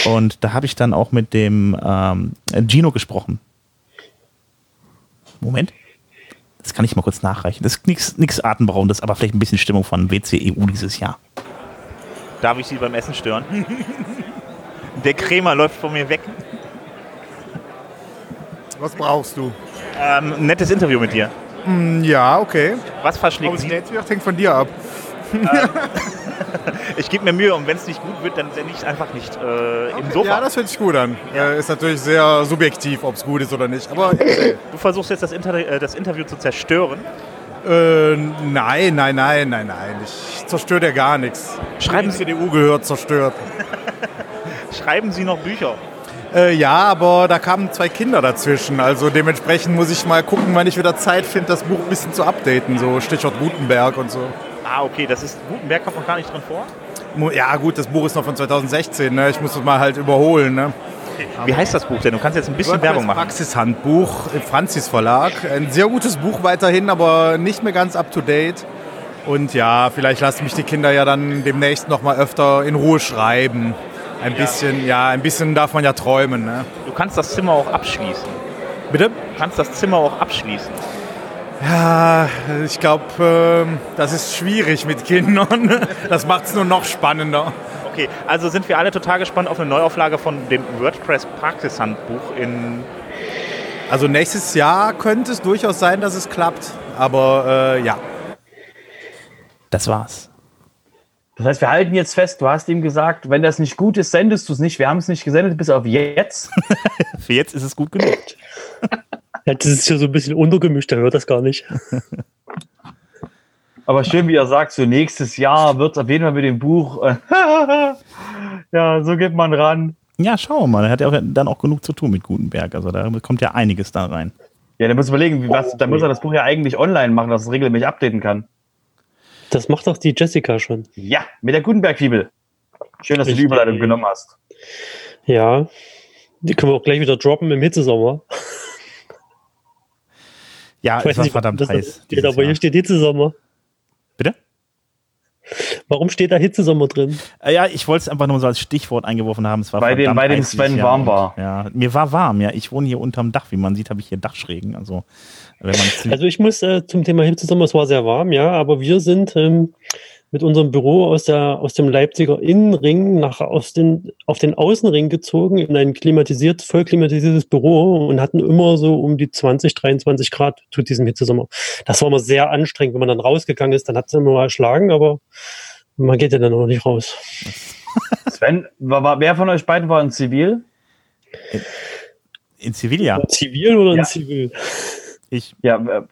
Und da habe ich dann auch mit dem ähm, Gino gesprochen. Moment. Das kann ich mal kurz nachreichen. Das ist nichts Atemberaubendes, aber vielleicht ein bisschen Stimmung von WCEU dieses Jahr. Darf ich Sie beim Essen stören? Der Krämer läuft von mir weg. Was brauchst du? Ähm, ein nettes Interview mit dir. Hm, Ja, okay. Was verschlägt Aber das Sie? Netzwerk hängt von dir ab. Ich gebe mir Mühe und wenn es nicht gut wird, dann sende ich es einfach nicht äh, im Sofa. Ja, das hört sich gut an. Ja. Äh, ist natürlich sehr subjektiv, ob es gut ist oder nicht. Aber du versuchst jetzt das, Inter äh, das Interview zu zerstören. äh, nein, nein, nein, nein, nein. Ich zerstöre dir gar nichts. Schreiben Die Sie, CDU gehört zerstört. schreiben Sie noch Bücher. Äh, ja, aber da kamen zwei Kinder dazwischen. Also dementsprechend muss ich mal gucken, wann ich wieder Zeit finde, das Buch ein bisschen zu updaten. So Stichwort Gutenberg und so. Ah, okay, das ist Gutenberg kommt noch gar nicht drin vor. Ja gut, das Buch ist noch von 2016. Ne? Ich muss es mal halt überholen. Ne? Wie heißt das Buch denn? Du kannst jetzt ein bisschen Werbung machen. Praxishandbuch im Franzis Verlag. Ein sehr gutes Buch weiterhin, aber nicht mehr ganz up to date. Und ja, vielleicht lassen mich die Kinder ja dann demnächst noch mal öfter in Ruhe schreiben. Ein bisschen, ja, ein bisschen darf man ja träumen. Ne? Du kannst das Zimmer auch abschließen. Bitte? Du kannst das Zimmer auch abschließen. Ja, ich glaube, das ist schwierig mit Kindern. Das macht es nur noch spannender. Okay, also sind wir alle total gespannt auf eine Neuauflage von dem WordPress Praxishandbuch in. Also nächstes Jahr könnte es durchaus sein, dass es klappt. Aber äh, ja, Das war's. Das heißt, wir halten jetzt fest, du hast ihm gesagt, wenn das nicht gut ist, sendest du es nicht. Wir haben es nicht gesendet bis auf jetzt. Für jetzt ist es gut genug. Ja, das ist ja so ein bisschen untergemischt, der hört das gar nicht. Aber schön, wie er sagt, so nächstes Jahr wird es auf jeden Fall mit dem Buch. äh, ja, so geht man ran. Ja, schauen wir mal. Er hat ja auch, dann auch genug zu tun mit Gutenberg. Also da kommt ja einiges da rein. Ja, der muss überlegen, wie was, da muss er das Buch ja eigentlich online machen, dass es regelmäßig updaten kann. Das macht doch die Jessica schon. Ja, mit der Gutenberg-Fibel. Schön, dass du die Richtig. Überleitung genommen hast. Ja. Die können wir auch gleich wieder droppen im Hitzesommer. Ja, Ich es war verdammt das heiß. steht, aber hier Jahr. steht Hitzesommer. Bitte? Warum steht da Hitzesommer drin? Äh, Ja, ich wollte es einfach nur so als Stichwort eingeworfen haben. Es war Bei dem- verdammt bei dem Sven warm und, war. Ja, mir war warm, ja. Ich wohne hier unterm Dach. Wie man sieht, habe ich hier Dachschrägen. Also, Also ich muss äh, zum Thema Hitzesommer, es war sehr warm, ja, aber wir sind ähm, mit unserem Büro aus, der, aus dem Leipziger Innenring nach aus den, auf den Außenring gezogen in ein klimatisiert, voll klimatisiertes Büro und hatten immer so um die 20, 23 Grad zu diesem Hitzesommer. Das war immer sehr anstrengend, wenn man dann rausgegangen ist, dann hat es immer mal erschlagen, aber man geht ja dann auch nicht raus. Sven, war, war, wer von euch beiden war in Zivil? in Sevilla. Zivil oder Ja. in Zivil? Ich, Ja, äh,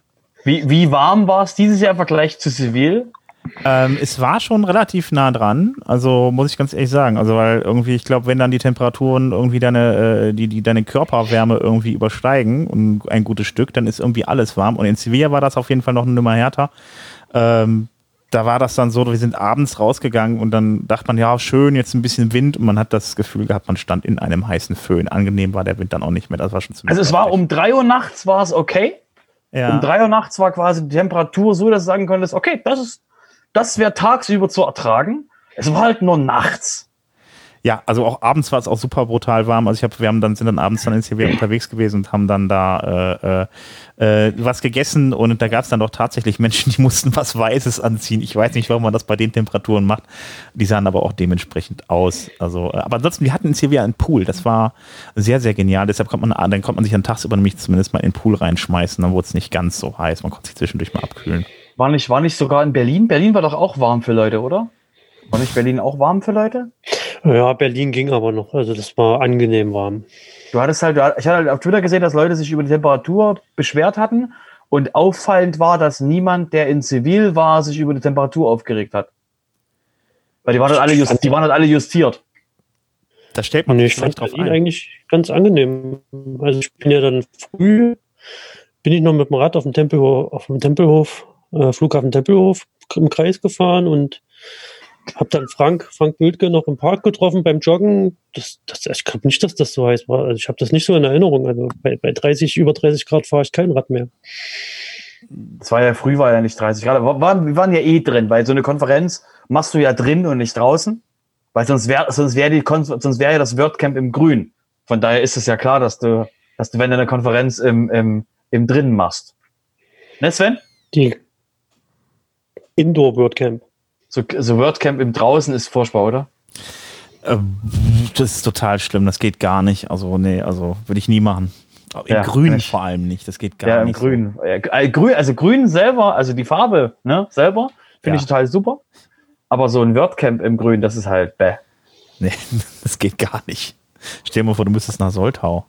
wie, wie warm war es dieses Jahr im Vergleich zu Zivil? Ähm, es war schon relativ nah dran. Also, muss ich ganz ehrlich sagen. Also, weil irgendwie, ich glaube, wenn dann die Temperaturen irgendwie deine, äh, die, die deine Körperwärme irgendwie übersteigen und ein gutes Stück, dann ist irgendwie alles warm. Und in Sevilla war das auf jeden Fall noch eine Nummer härter. Ähm, da war das dann so, wir sind abends rausgegangen und dann dachte man, ja, schön, jetzt ein bisschen Wind und man hat das Gefühl gehabt, man stand in einem heißen Föhn. Angenehm war der Wind dann auch nicht mehr. Das war schon ziemlich Also es war um 3 Uhr nachts war es okay. ja. Um 3 Uhr nachts war quasi die Temperatur so, dass du sagen konntest, okay, das ist, das wäre tagsüber zu ertragen. Es war halt nur nachts. Ja, also auch abends war es auch super brutal warm. Also ich habe, wir haben dann sind dann abends dann in Sevilla unterwegs gewesen und haben dann da äh, äh, äh, was gegessen und da gab es dann doch tatsächlich Menschen, die mussten was Weißes anziehen. Ich weiß nicht, warum man das bei den Temperaturen macht. Die sahen aber auch dementsprechend aus. Also, äh, aber ansonsten, wir hatten in Sevilla einen Pool. Das war sehr, sehr genial. Deshalb kommt man, dann konnte man sich dann tagsüber nämlich zumindest mal in den Pool reinschmeißen. Dann wurde es nicht ganz so heiß. Man konnte sich zwischendurch mal abkühlen. War nicht, war nicht sogar in Berlin? Berlin war doch auch warm für Leute, oder? War nicht Berlin auch warm für Leute? Ja, Berlin ging aber noch. Also das war angenehm warm. Du hattest halt, ich hatte halt auf Twitter gesehen, dass Leute sich über die Temperatur beschwert hatten Und auffallend war, dass niemand, der in Zivil war, sich über die Temperatur aufgeregt hat. Weil die waren halt alle, just, die waren halt alle justiert. Da stellt man Nee, sich ich fand schlecht drauf ein. eigentlich ganz angenehm. Also ich bin ja dann früh, bin ich noch mit dem Rad auf dem Tempelhof, auf dem Tempelhof, äh, Flughafen Tempelhof im Kreis gefahren und habe dann Frank, Frank Bödke noch im Park getroffen beim Joggen. Das, das, ich glaube nicht, dass das so heiß war. Also ich habe das nicht so in Erinnerung. Also bei, bei 30, über 30 Grad fahre ich kein Rad mehr. Das war ja früh, war ja nicht 30 Grad. Aber waren, wir waren ja eh drin, weil so eine Konferenz machst du ja drin und nicht draußen. Weil sonst wäre sonst wäre die Kon sonst wäre ja das WordCamp im Grün. Von daher ist es ja klar, dass du, dass du, wenn du eine Konferenz im, im, im Drinnen machst. Ne, Sven? Die Indoor WordCamp. So, so WordCamp im Draußen ist furchtbar, oder? Ähm, Das ist total schlimm, das geht gar nicht. Also, nee, also würde ich nie machen. Im Ja, Grün vor allem nicht, das geht gar ja, im nicht. so. Grün. Ja, äh, grün. Also Grün selber, also die Farbe, ne, selber, finde Ja. ich total super. Aber so ein WordCamp im Grün, das ist halt bäh. Nee, das geht gar nicht. Stell dir mal vor, du müsstest nach Soltau.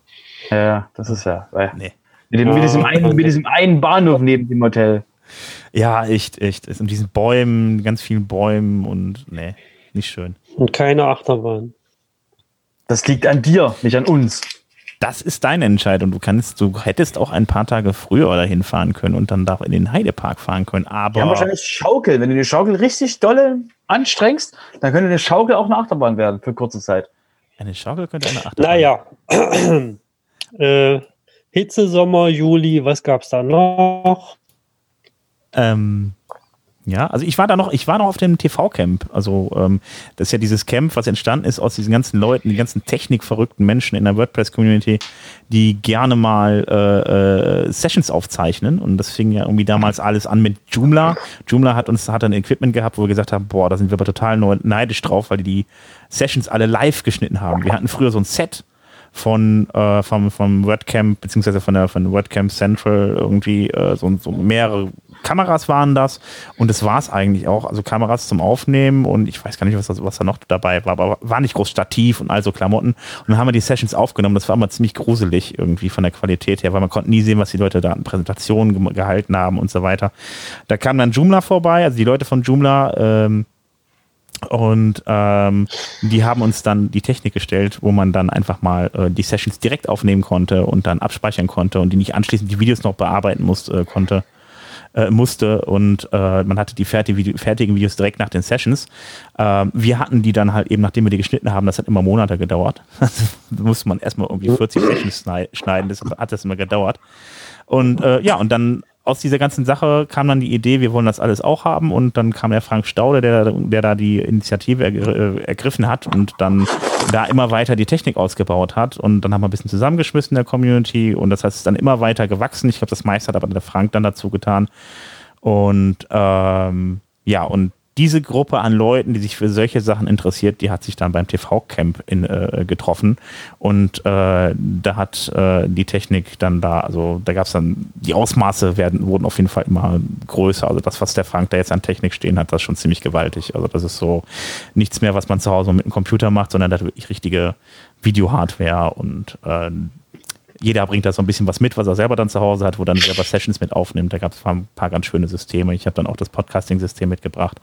Ja, das ist ja. Bäh. Nee. Mit, dem, mit, diesem einen, mit diesem einen Bahnhof neben dem Hotel. Ja, echt, echt. Es sind diesen Bäumen, ganz vielen Bäumen und nee, nicht schön. Und keine Achterbahn. Das liegt an dir, nicht an uns. Das ist deine Entscheidung. Du kannst, du hättest auch ein paar Tage früher dahin fahren können und dann da in den Heidepark fahren können. Aber wahrscheinlich Schaukel. Wenn du die Schaukel richtig dolle anstrengst, dann könnte eine Schaukel auch eine Achterbahn werden für kurze Zeit. eine Schaukel könnte eine Achterbahn. Naja. äh, Hitze, Sommer, Juli, was gab's da noch? Ähm, ja, also ich war da noch, ich war noch auf dem TV-Camp. Also ähm, das ist ja dieses Camp, was entstanden ist aus diesen ganzen Leuten, die ganzen technikverrückten Menschen in der WordPress-Community, die gerne mal äh, äh, Sessions aufzeichnen. Und das fing ja irgendwie damals alles an mit Joomla. Joomla hat uns hat ein Equipment gehabt, wo wir gesagt haben, boah, da sind wir aber total neidisch drauf, weil die die Sessions alle live geschnitten haben. Wir hatten früher so ein Set von äh, vom, vom WordCamp beziehungsweise von der von WordCamp Central irgendwie äh, so, so mehrere Kameras waren das. Und das war es eigentlich auch, also Kameras zum Aufnehmen und ich weiß gar nicht, was, da- was da noch dabei war, aber war nicht groß Stativ und also Klamotten. Und dann haben wir die Sessions aufgenommen, das war immer ziemlich gruselig irgendwie von der Qualität her, weil man konnte nie sehen, was die Leute da an Präsentationen gem- gehalten haben und so weiter. Da kam dann Joomla vorbei, also die Leute von Joomla ähm, und ähm, die haben uns dann die Technik gestellt, wo man dann einfach mal äh, die Sessions direkt aufnehmen konnte und dann abspeichern konnte und die nicht anschließend die Videos noch bearbeiten musste, äh, konnte, äh, musste und äh, man hatte die fertige Video, fertigen Videos direkt nach den Sessions. Ähm, wir hatten die dann halt eben, nachdem wir die geschnitten haben, das hat immer Monate gedauert. da musste man erstmal irgendwie 40 Sessions schnei- schneiden, das hat das immer gedauert. Und äh, ja, und dann aus dieser ganzen Sache kam dann die Idee, wir wollen das alles auch haben. Und dann kam der Frank Staude, der, der da die Initiative ergr äh, ergriffen hat und dann da immer weiter die Technik ausgebaut hat. Und dann haben wir ein bisschen zusammengeschmissen in der Community. Und das heißt, es ist dann immer weiter gewachsen. Ich glaube, das meiste hat aber der Frank dann dazu getan. Und ähm, ja, und diese Gruppe an Leuten, die sich für solche Sachen interessiert, die hat sich dann beim TV-Camp äh, getroffen. Und äh, da hat äh, die Technik dann da, also da gab es dann, die Ausmaße werden, wurden auf jeden Fall immer größer. Also das, was der Frank da jetzt an Technik stehen hat, das ist schon ziemlich gewaltig. Also das ist so nichts mehr, was man zu Hause mit dem Computer macht, sondern da hat wirklich richtige Video-Hardware und äh, jeder bringt da so ein bisschen was mit, was er selber dann zu Hause hat, wo dann selber Sessions mit aufnimmt. Da gab es ein paar ganz schöne Systeme. Ich habe dann auch das Podcasting-System mitgebracht.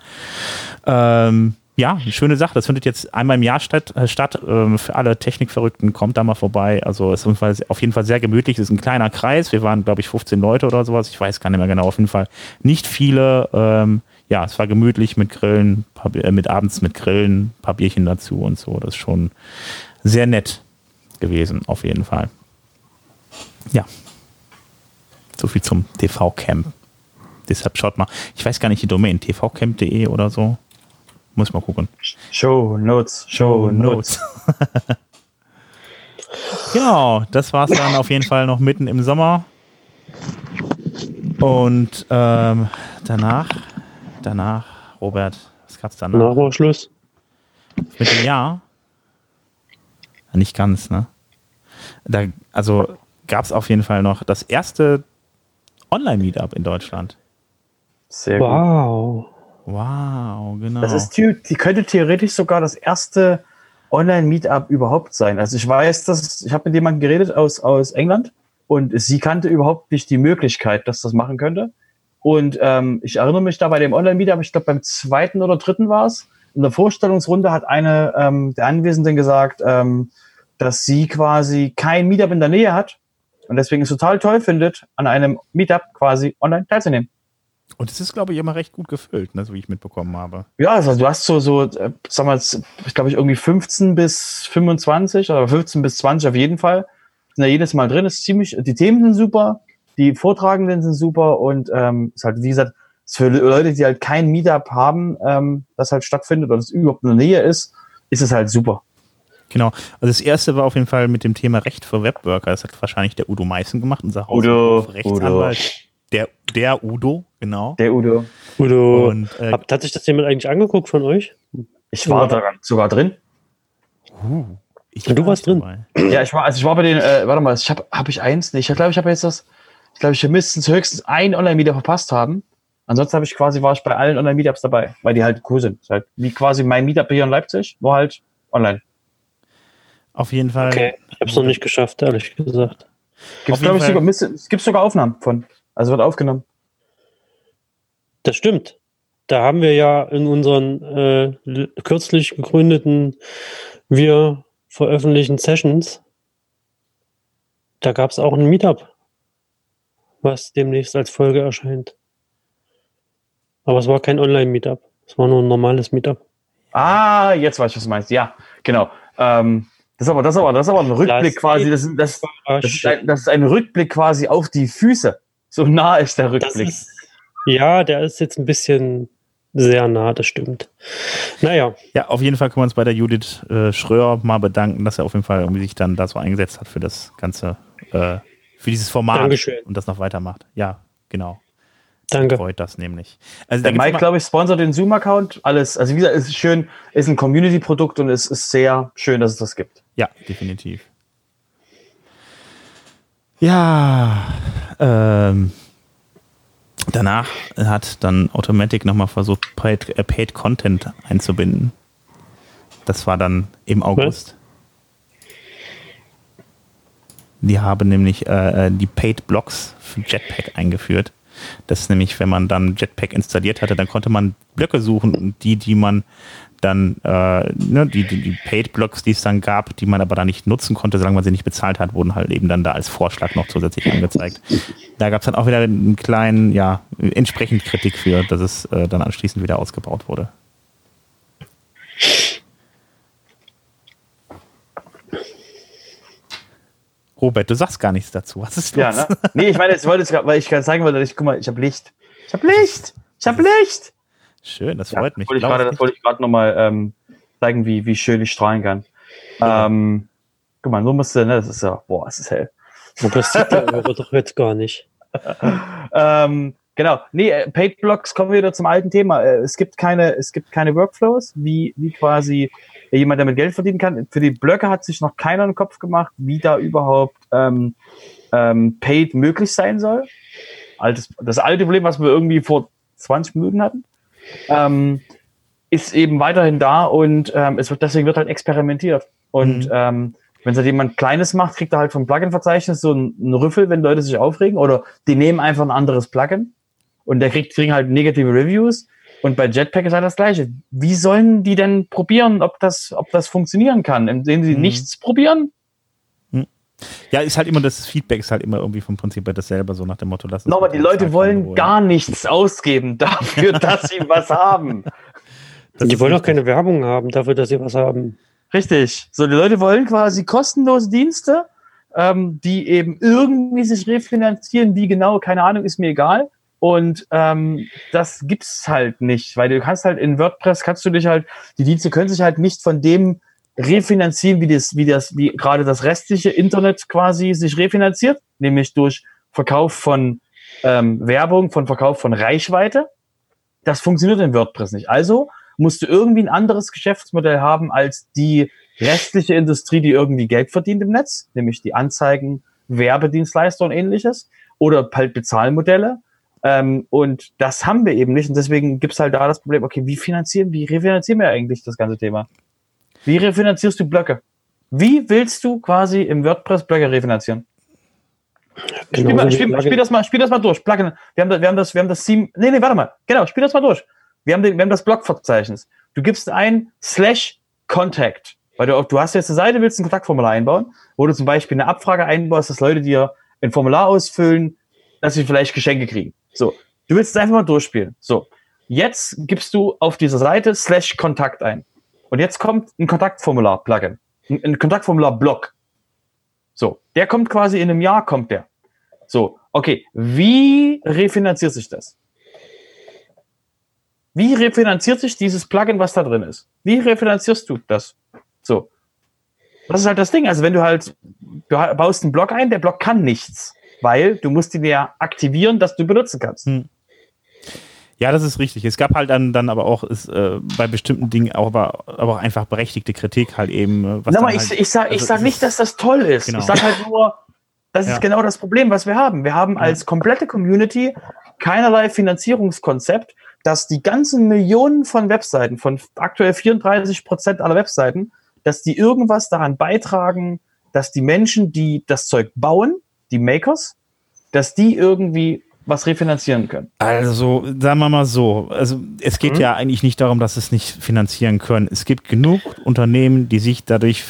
Ähm, ja, eine schöne Sache. Das findet jetzt einmal im Jahr statt. Äh, statt. Ähm, für alle Technikverrückten kommt da mal vorbei. Also es ist auf jeden Fall- sehr gemütlich. Es ist ein kleiner Kreis. Wir waren, glaube ich, 15 Leute oder sowas. Ich weiß gar nicht mehr genau. Auf jeden Fall nicht viele. Ähm, ja, es war gemütlich mit Grillen, äh, mit abends mit Grillen, Bierchen dazu und so. Das ist schon sehr nett gewesen, auf jeden Fall. Ja. So viel zum TV-Camp. Deshalb schaut mal. Ich weiß gar nicht die Domain, tvcamp.de oder so. Muss mal gucken. Show Notes, Show Notes. genau, das war es dann auf jeden Fall noch mitten im Sommer. Und ähm, danach, danach, Robert, was gab's danach? Nach war Schluss. Mit dem Jahr? Nicht ganz, ne? Da, also gab es auf jeden Fall noch das erste Online-Meetup in Deutschland. Sehr gut. Wow. Wow, genau. Das ist die, die könnte theoretisch sogar das erste Online-Meetup überhaupt sein. Also ich weiß, dass ich habe mit jemandem geredet aus, aus England, und sie kannte überhaupt nicht die Möglichkeit, dass das machen könnte. Und ähm, ich erinnere mich da bei dem Online-Meetup, ich glaube beim zweiten oder dritten war es, in der Vorstellungsrunde hat eine ähm, der Anwesenden gesagt, ähm, dass sie quasi kein Meetup in der Nähe hat und deswegen es total toll findet, an einem Meetup quasi online teilzunehmen. Und es ist, glaube ich, immer recht gut gefüllt, ne, so wie ich mitbekommen habe. Ja, also du hast so, so, äh, sag mal, ich glaube ich irgendwie 15 bis 25 oder 15 bis 20 auf jeden Fall. Sind da jedes Mal drin, ist ziemlich, die Themen sind super, die Vortragenden sind super und ähm, ist halt, wie gesagt, ist für Leute, die halt kein Meetup haben, ähm, das halt stattfindet und es überhaupt in der Nähe ist, ist es halt super. Genau. Also das erste war auf jeden Fall mit dem Thema Recht für Webworker. Das hat wahrscheinlich der Udo Meißen gemacht, unser Udo, Rechtsanwalt. Der, der Udo, genau. Der Udo. Udo, Und, äh, hat, hat sich das jemand eigentlich angeguckt von euch? Ich war daran sogar drin. ich Und du war warst drin? dabei. Ja, ich war, also ich war bei den, äh, warte mal, ich habe hab ich eins? Nee, ich glaube, ich habe jetzt das, ich glaube, ich müsste höchstens ein Online-Meetup verpasst haben. Ansonsten habe ich quasi, war ich bei allen Online-Meetups dabei, weil die halt cool sind. Halt wie quasi mein Meetup hier in Leipzig, war halt online. Auf jeden Fall. Okay, ich habe es noch nicht geschafft, ehrlich gesagt. Gibt's, ich, sogar, es gibt sogar Aufnahmen von. Also wird aufgenommen. Das stimmt. Da haben wir ja in unseren äh, kürzlich gegründeten Wir veröffentlichen Sessions, da gab es auch ein Meetup, was demnächst als Folge erscheint. Aber es war kein Online-Meetup. Es war nur ein normales Meetup. Ah, jetzt weiß ich, was du meinst. Ja, genau. Ähm, das ist aber, das ist aber, das ist aber ein Rückblick Das quasi. Das, ist- das, das, ist ein, das ist ein Rückblick quasi auf die Füße. So nah ist der Rückblick. ist, ja, der ist jetzt ein bisschen sehr nah, das stimmt. Naja, Ja, auf jeden Fall können wir uns bei der Judith äh, Schröer mal bedanken, dass er auf jeden Fall irgendwie sich dann da so eingesetzt hat für das ganze, äh, für dieses Format Dankeschön. und das noch weitermacht. Ja, genau. Danke. Freut das nämlich. Also Der Mike, glaube ich, sponsert den Zoom-Account. Alles, also wie gesagt, ist schön, ist ein Community-Produkt und es ist sehr schön, dass es das gibt. Ja, definitiv. Ja, ähm, danach hat dann Automatic nochmal versucht, Paid, äh, Paid Content einzubinden. Das war dann im August. Die haben nämlich äh, äh, die Paid Blocks für Jetpack eingeführt. Das ist nämlich, wenn man dann Jetpack installiert hatte, dann konnte man Blöcke suchen und die, die man dann, äh, ne, die, die, die Paid-Blocks, die es dann gab, die man aber dann nicht nutzen konnte, solange man sie nicht bezahlt hat, wurden halt eben dann da als Vorschlag noch zusätzlich angezeigt. Da gab es dann auch wieder einen kleinen, ja, entsprechend Kritik für, dass es äh, dann anschließend wieder ausgebaut wurde. Robert, du sagst gar nichts dazu. Was ist los? Ja, ne? Nee, ich meine, ich wollte es weil ich gerade zeigen wollte, ich, guck mal, ich habe Licht. Ich habe Licht! Ich habe Licht! Schön, das Ja, freut mich. Wollte ich Glaub gerade, ich das wollte ich gerade nochmal ähm, zeigen, wie, wie schön ich strahlen kann. Ähm, guck mal, so musste, ne, das ist ja, boah, es ist hell. Das sieht der Hörer doch jetzt gar nicht. Ähm, genau. Nee, äh, Paid Blocks kommen wir wieder zum alten Thema. Äh, Es gibt keine, es gibt keine Workflows, wie, wie quasi jemand damit Geld verdienen kann. Für die Blöcke hat sich noch keiner einen Kopf gemacht, wie da überhaupt ähm, ähm, Paid möglich sein soll. Altes, das alte Problem, was wir irgendwie vor 20 Minuten hatten, ähm, ist eben weiterhin da und ähm, es wird deswegen wird halt experimentiert. Und Mhm. ähm, wenn es halt jemand Kleines macht, kriegt er halt vom Plugin-Verzeichnis so einen, einen Rüffel, wenn Leute sich aufregen oder die nehmen einfach ein anderes Plugin und der kriegt, kriegen halt negative Reviews. Und bei Jetpack ist halt das Gleiche. Wie sollen die denn probieren, ob das, ob das funktionieren kann? Indem sie Mhm. nichts probieren? Ja, ist halt immer das Feedback ist halt immer irgendwie vom Prinzip her dasselbe, so nach dem Motto, lass Nochmal, halt die Leute wollen gar nichts ausgeben dafür, dass sie was haben. Das die wollen auch keine Werbung haben dafür, dass sie was haben. Richtig. So, die Leute wollen quasi kostenlose Dienste, ähm, die eben irgendwie sich refinanzieren. Wie genau, keine Ahnung, ist mir egal. Und ähm, das gibt's halt nicht, weil du kannst halt in WordPress kannst du dich halt, die Dienste können sich halt nicht von dem refinanzieren, wie das, wie das, wie gerade das restliche Internet quasi sich refinanziert, nämlich durch Verkauf von ähm, Werbung, von Verkauf von Reichweite. Das funktioniert in WordPress nicht. Also musst du irgendwie ein anderes Geschäftsmodell haben als die restliche Industrie, die irgendwie Geld verdient im Netz, nämlich die Anzeigen, Werbedienstleister und ähnliches oder halt Bezahlmodelle. Ähm, und das haben wir eben nicht. Und deswegen gibt's halt da das Problem, okay, wie finanzieren, wie refinanzieren wir eigentlich das ganze Thema? Wie refinanzierst du Blöcke? Wie willst du quasi im WordPress Blöcke refinanzieren? Spiel, Genauso mal, wie spiel, spiel, das mal, spiel das mal durch. Plugin. Wir haben, da- wir haben das, wir haben das Theme. Nee, nee, warte mal. Genau, spiel das mal durch. Wir haben, den, wir haben das Blogverzeichnis. Du gibst ein slash Contact. Weil du, du hast jetzt eine Seite, willst ein Kontaktformular einbauen, wo du zum Beispiel eine Abfrage einbaust, dass Leute dir ein Formular ausfüllen, dass sie vielleicht Geschenke kriegen. So. Du willst es einfach mal durchspielen. So. Jetzt gibst du auf dieser Seite slash Kontakt ein. Und jetzt kommt ein Kontaktformular-Plugin. Ein, ein Kontaktformular-Block. So. Der kommt quasi in einem Jahr, kommt der. So, okay. Wie refinanziert sich das? Wie refinanziert sich dieses Plugin, was da drin ist? Wie refinanzierst du das? So. Das ist halt das Ding. Also wenn du halt, du baust einen Block ein, der Block kann nichts, weil du musst ihn ja aktivieren, dass du benutzen kannst. Hm. Ja, das ist richtig. Es gab halt dann, dann aber auch ist, äh, bei bestimmten Dingen auch, aber, aber auch einfach berechtigte Kritik halt eben. äh, Was Nochmal, dann ich, halt, ich sag, ich also sag nicht, dass das toll ist. Genau. Ich sag halt nur, das Ja. ist genau das Problem, was wir haben. Wir haben als komplette Community keinerlei Finanzierungskonzept, dass die ganzen Millionen von Webseiten, von aktuell 34 Prozent aller Webseiten, dass die irgendwas daran beitragen, dass die Menschen, die das Zeug bauen, die Makers, dass die irgendwie was refinanzieren können. Also, sagen wir mal so, also es geht Mhm. ja eigentlich nicht darum, dass es nicht finanzieren können. Es gibt genug Unternehmen, die sich dadurch,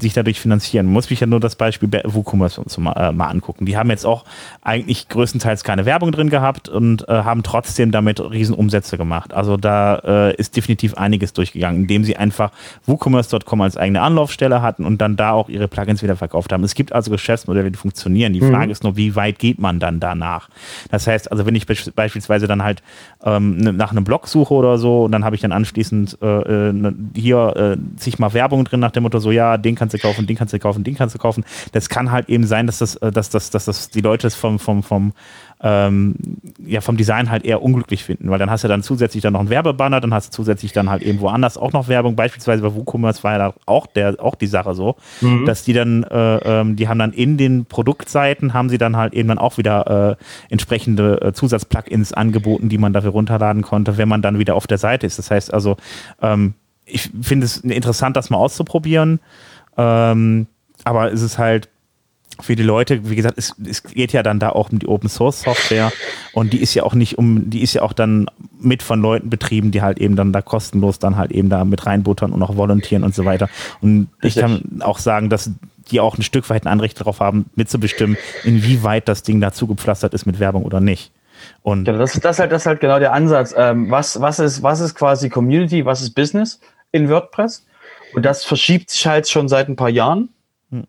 sich dadurch finanzieren. Man muss mich ja nur das Beispiel bei WooCommerce uns mal, äh, mal angucken. Die haben jetzt auch eigentlich größtenteils keine Werbung drin gehabt und äh, haben trotzdem damit Riesenumsätze gemacht. Also da äh, ist definitiv einiges durchgegangen, indem sie einfach WooCommerce.com als eigene Anlaufstelle hatten und dann da auch ihre Plugins wieder verkauft haben. Es gibt also Geschäftsmodelle, die funktionieren. Die Frage ist nur, wie weit geht man dann danach? Das heißt, also wenn ich beispielsweise dann halt ähm, ne- nach einem Blog suche oder so und dann habe ich dann anschließend äh, äh, ne- hier äh, sich mal Werbung drin nach dem Motto so, ja, den kannst du kaufen, den kannst du kaufen, den kannst du kaufen. Das kann halt eben sein, dass das, äh, dass das, dass das die Leute es vom, vom, vom ähm, ja, vom Design halt eher unglücklich finden, weil dann hast du dann zusätzlich dann noch einen Werbebanner, dann hast du zusätzlich dann halt eben woanders auch noch Werbung, beispielsweise bei WooCommerce war ja auch der, auch die Sache so, dass die dann, äh, ähm, die haben dann in den Produktseiten, haben sie dann halt eben dann auch wieder äh, entsprechende äh, Zusatzplugins angeboten, die man dafür runterladen konnte, wenn man dann wieder auf der Seite ist. Das heißt also, ähm, ich finde es interessant, das mal auszuprobieren, ähm, aber es ist halt, für die Leute, wie gesagt, es, es geht ja dann da auch um die Open Source Software und die ist ja auch nicht um, die ist ja auch dann mit von Leuten betrieben, die halt eben dann da kostenlos dann halt eben da mit reinbuttern und auch volontieren und so weiter. Und ich kann auch sagen, dass die auch ein Stück weit ein Anrecht darauf haben, mitzubestimmen, inwieweit das Ding da zugepflastert ist mit Werbung oder nicht. Und Ja, das, das, ist halt, das ist halt genau der Ansatz. Ähm, was, was, ist, was ist quasi Community, was ist Business in WordPress? Und das verschiebt sich halt schon seit ein paar Jahren.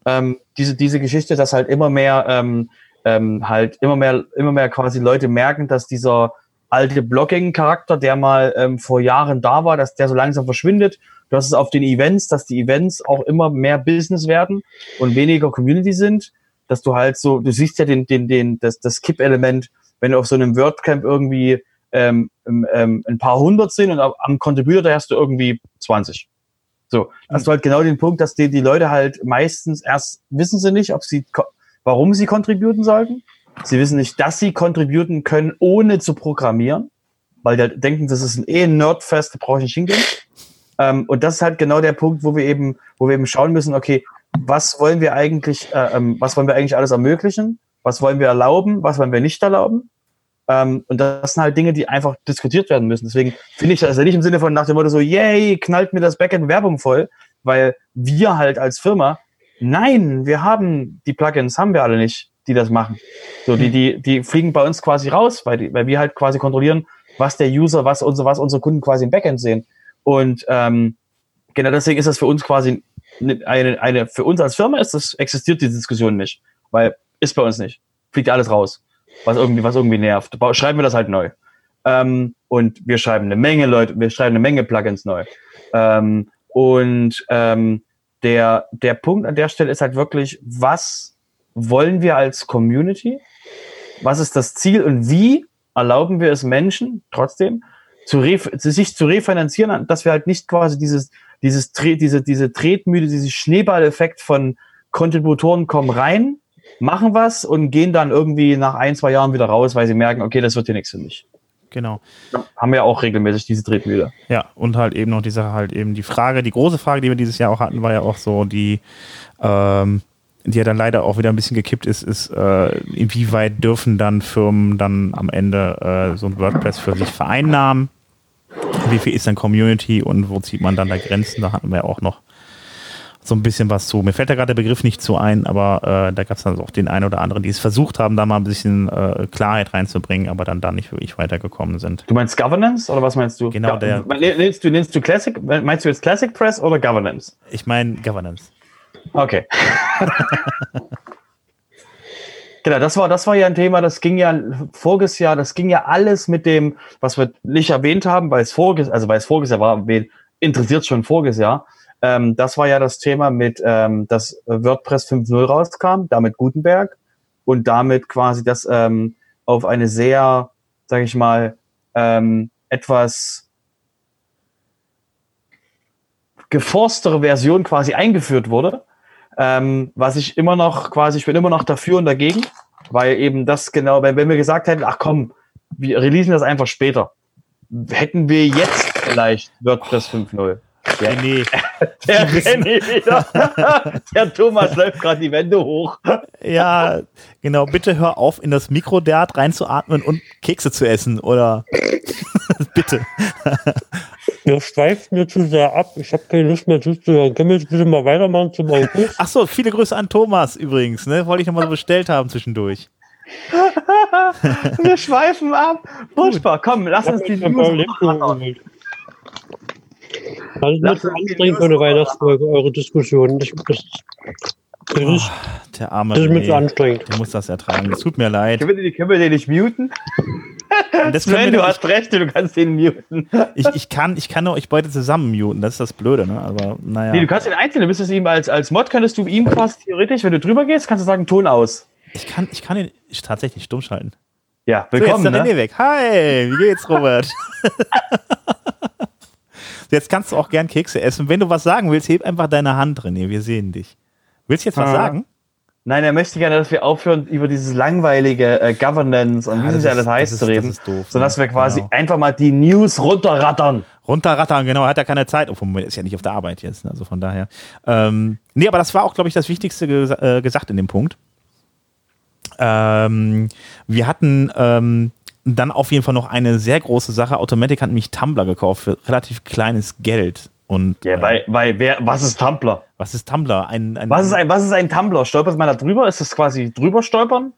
Ähm, diese, diese Geschichte, dass halt immer mehr, ähm, ähm, halt immer mehr, immer mehr quasi Leute merken, dass dieser alte Blogging-Charakter, der mal ähm, vor Jahren da war, dass der so langsam verschwindet. Du hast es auf den Events, dass die Events auch immer mehr Business werden und weniger Community sind. Dass du halt so, du siehst ja den, den, den, das, das Kipp-Element, wenn du auf so einem WordCamp irgendwie ähm, ähm, ein paar hundert sind und am- Contributor hast du irgendwie 20. So, hast du halt genau den Punkt, dass die, die Leute halt meistens erst wissen sie nicht, ob sie, warum sie contributen sollten. Sie wissen nicht, dass sie contributen können, ohne zu programmieren, weil die halt denken, das ist ein eh Nerdfest, da brauche ich nicht hingehen. Ähm, und das ist halt genau der Punkt, wo wir eben, wo wir eben schauen müssen, okay, was wollen wir eigentlich, äh, ähm, was wollen wir eigentlich alles ermöglichen? Was wollen wir erlauben? Was wollen wir nicht erlauben? Ähm, und das sind halt Dinge, die einfach diskutiert werden müssen. Deswegen finde ich das ja nicht im Sinne von nach dem Motto so, yay, knallt mir das Backend Werbung voll, weil wir halt als Firma, nein, wir haben die Plugins, haben wir alle nicht, die das machen. So, die, die, die fliegen bei uns quasi raus, weil, die, weil wir halt quasi kontrollieren, was der User, was unsere, was unsere Kunden quasi im Backend sehen. Und ähm, genau deswegen ist das für uns quasi eine, eine, für uns als Firma ist das, existiert die Diskussion nicht. Weil ist bei uns nicht. Fliegt alles raus. Was irgendwie, was irgendwie nervt. Schreiben wir das halt neu. Ähm, und wir schreiben eine Menge Leute, wir schreiben eine Menge Plugins neu. Ähm, und ähm, der, der Punkt an der Stelle ist halt wirklich, was wollen wir als Community? Was ist das Ziel und wie erlauben wir es Menschen trotzdem zu ref sich zu refinanzieren, dass wir halt nicht quasi dieses, dieses, diese, diese Tretmühle, dieses Schneeballeffekt von Kontributoren kommen rein, machen was und gehen dann irgendwie nach ein, zwei Jahren wieder raus, weil sie merken, okay, das wird hier nichts für mich. genau. Haben wir ja auch regelmäßig diese Tretmühle. Ja, und halt eben noch die Sache, halt eben die Frage, die große Frage, die wir dieses Jahr auch hatten, war ja auch so die, ähm, die ja dann leider auch wieder ein bisschen gekippt ist, ist, äh, inwieweit dürfen dann Firmen dann am Ende äh, so ein WordPress für sich vereinnahmen? Wie viel ist dann Community und wo zieht man dann da Grenzen? Da hatten wir auch noch so ein bisschen was zu. Mir fällt da gerade der Begriff nicht zu ein, aber äh, da gab es dann auch den einen oder anderen, die es versucht haben, da mal ein bisschen äh, Klarheit reinzubringen, aber dann da nicht wirklich weitergekommen sind. Du meinst Governance oder was meinst du? Genau, der- Nennst du, nennst du Classic, meinst du jetzt Classic Press oder Governance? Ich meine Governance. Okay. genau, das war, das war ja ein Thema, das ging ja voriges Jahr, das ging ja alles mit dem, was wir nicht erwähnt haben, weil es voriges, also weil es voriges Jahr war, wen interessiert schon voriges Jahr. Ähm, das war ja das Thema mit, ähm, dass WordPress 5.0 rauskam, damit Gutenberg und damit quasi das ähm, auf eine sehr, sage ich mal, ähm, etwas geforstere Version quasi eingeführt wurde. Ähm, was ich immer noch quasi, ich bin immer noch dafür und dagegen, weil eben das genau, wenn, wenn wir gesagt hätten, ach komm, wir releasen das einfach später, hätten wir jetzt vielleicht WordPress 5.0. Ja, nee, Der René wieder. Der Thomas läuft gerade die Wände hoch. ja, genau. Bitte hör auf, in das Mikrodat reinzuatmen und Kekse zu essen, oder? bitte. Wir schweifen mir zu sehr ab. Ich habe keine Lust mehr zuzuhören. Können wir jetzt bitte mal weitermachen zum August? Ach so, viele Grüße an Thomas übrigens, ne? Wollte ich nochmal so bestellt haben zwischendurch. Wir schweifen ab. Furchtbar. Komm, lass uns die News. Das ist nicht so anstrengend für eine Weihnachtsfolge, eure Diskussion. Das, das, das, ist, Der arme das ist mir zu anstrengend. der muss das ertragen. Es tut mir leid. Können wir, den, können wir den nicht muten? Das Sven, du hast recht, du kannst den muten. ich, ich, kann, ich kann euch beide zusammen muten, das ist das Blöde, ne? Aber naja. Nee, du kannst den einzeln, du müsstest ihm als, als Mod, könntest du ihm quasi theoretisch, wenn du drüber gehst, kannst du sagen, Ton aus. ich, kann, ich kann ihn tatsächlich stumm schalten. Ja, So, willkommen. jetzt ist ne? Weg. Hi, wie geht's, Robert? jetzt kannst du auch gern Kekse essen. Wenn du was sagen willst, heb einfach deine Hand, René, wir sehen dich. Willst du jetzt was Ah. sagen? Nein, er möchte gerne, dass wir aufhören, über dieses langweilige äh, Governance und Ja, wie das alles heißt zu reden, das ist doof, sondern dass ne? wir quasi Genau. einfach mal die News runterrattern. Runterrattern, genau, hat er keine Zeit. Obwohl, Moment, ist ja nicht auf der Arbeit jetzt, ne? also von daher. Ähm, nee, aber das war auch, glaube ich, das Wichtigste gesa äh, gesagt in dem Punkt. Ähm, wir hatten ähm, dann auf jeden Fall noch eine sehr große Sache. Automatic hat nämlich Tumblr gekauft für relativ kleines Geld. Und Ja, äh, weil, weil wer, was ist Tumblr? was ist Tumblr? Ein, ein, Was ist ein, was ist ein Tumblr? Stolpert man da drüber? Ist das quasi drüber stolpern?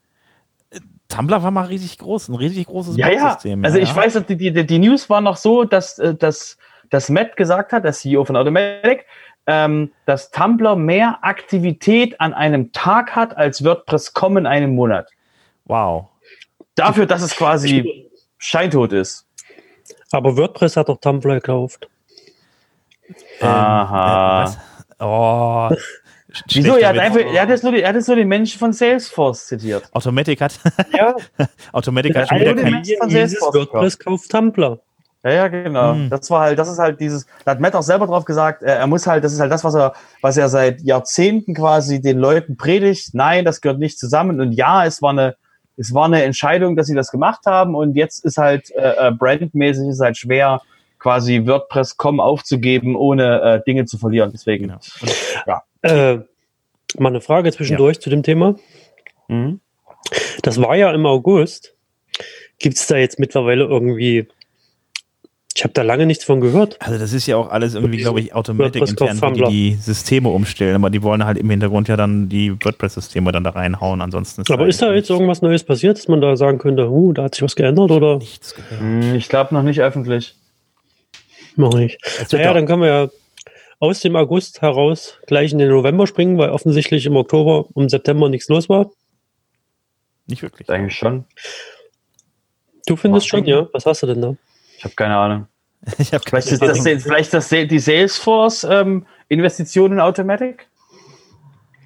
Tumblr war mal riesig groß, ein riesig großes Ja, ja. Also ich ja. weiß, die, die, die News war noch so, dass, äh, dass, dass Matt gesagt hat, der CEO von Automatic, ähm, dass Tumblr mehr Aktivität an einem Tag hat als WordPress.com in einem Monat. Wow. Dafür, dass es quasi scheintot ist. Aber WordPress hat doch Tumblr gekauft. Aha. Äh, was? Oh. Wieso? Er hat, einfach, er, hat jetzt nur die, er hat jetzt nur den Menschen von Salesforce zitiert. Automatic hat, Ja, Automatic hat schon Eine wieder der kein, Menschen von dieses Salesforce WordPress kauft Tumblr. Ja, ja, genau. Hm. Das war halt, das ist halt dieses, da hat Matt auch selber drauf gesagt, er, er muss halt, das ist halt das, was er, was er seit Jahrzehnten quasi den Leuten predigt. Nein, das gehört nicht zusammen. Und ja, es war eine, es war eine Entscheidung, dass sie das gemacht haben. Und jetzt ist halt äh, äh, brandmäßig ist halt schwer, quasi WordPress.com aufzugeben, ohne äh, Dinge zu verlieren. Deswegen. Genau. Äh, mal eine Frage zwischendurch zu dem Thema. Mhm. Das war ja im August. Gibt es da jetzt mittlerweile irgendwie. Ich habe da lange nichts von gehört. Also das ist ja auch alles irgendwie, glaube ich, Automatic WordPress intern, wo die die Systeme umstellen, aber die wollen halt im Hintergrund ja dann die WordPress-Systeme dann da reinhauen, ansonsten Aber halt ist da jetzt irgendwas Neues passiert, dass man da sagen könnte, huh, da hat sich was geändert oder nichts gehört. Hm, Ich glaube noch nicht öffentlich. noch nicht? Naja, dann können wir ja aus dem August heraus gleich in den November springen, weil offensichtlich im Oktober und September nichts los war. nicht wirklich. Eigentlich schon. Du findest Macht schon, ja? Was hast du denn da? Ich habe keine Ahnung. Ich habe Vielleicht ist das, vielleicht das die Salesforce-Investition in Automatic?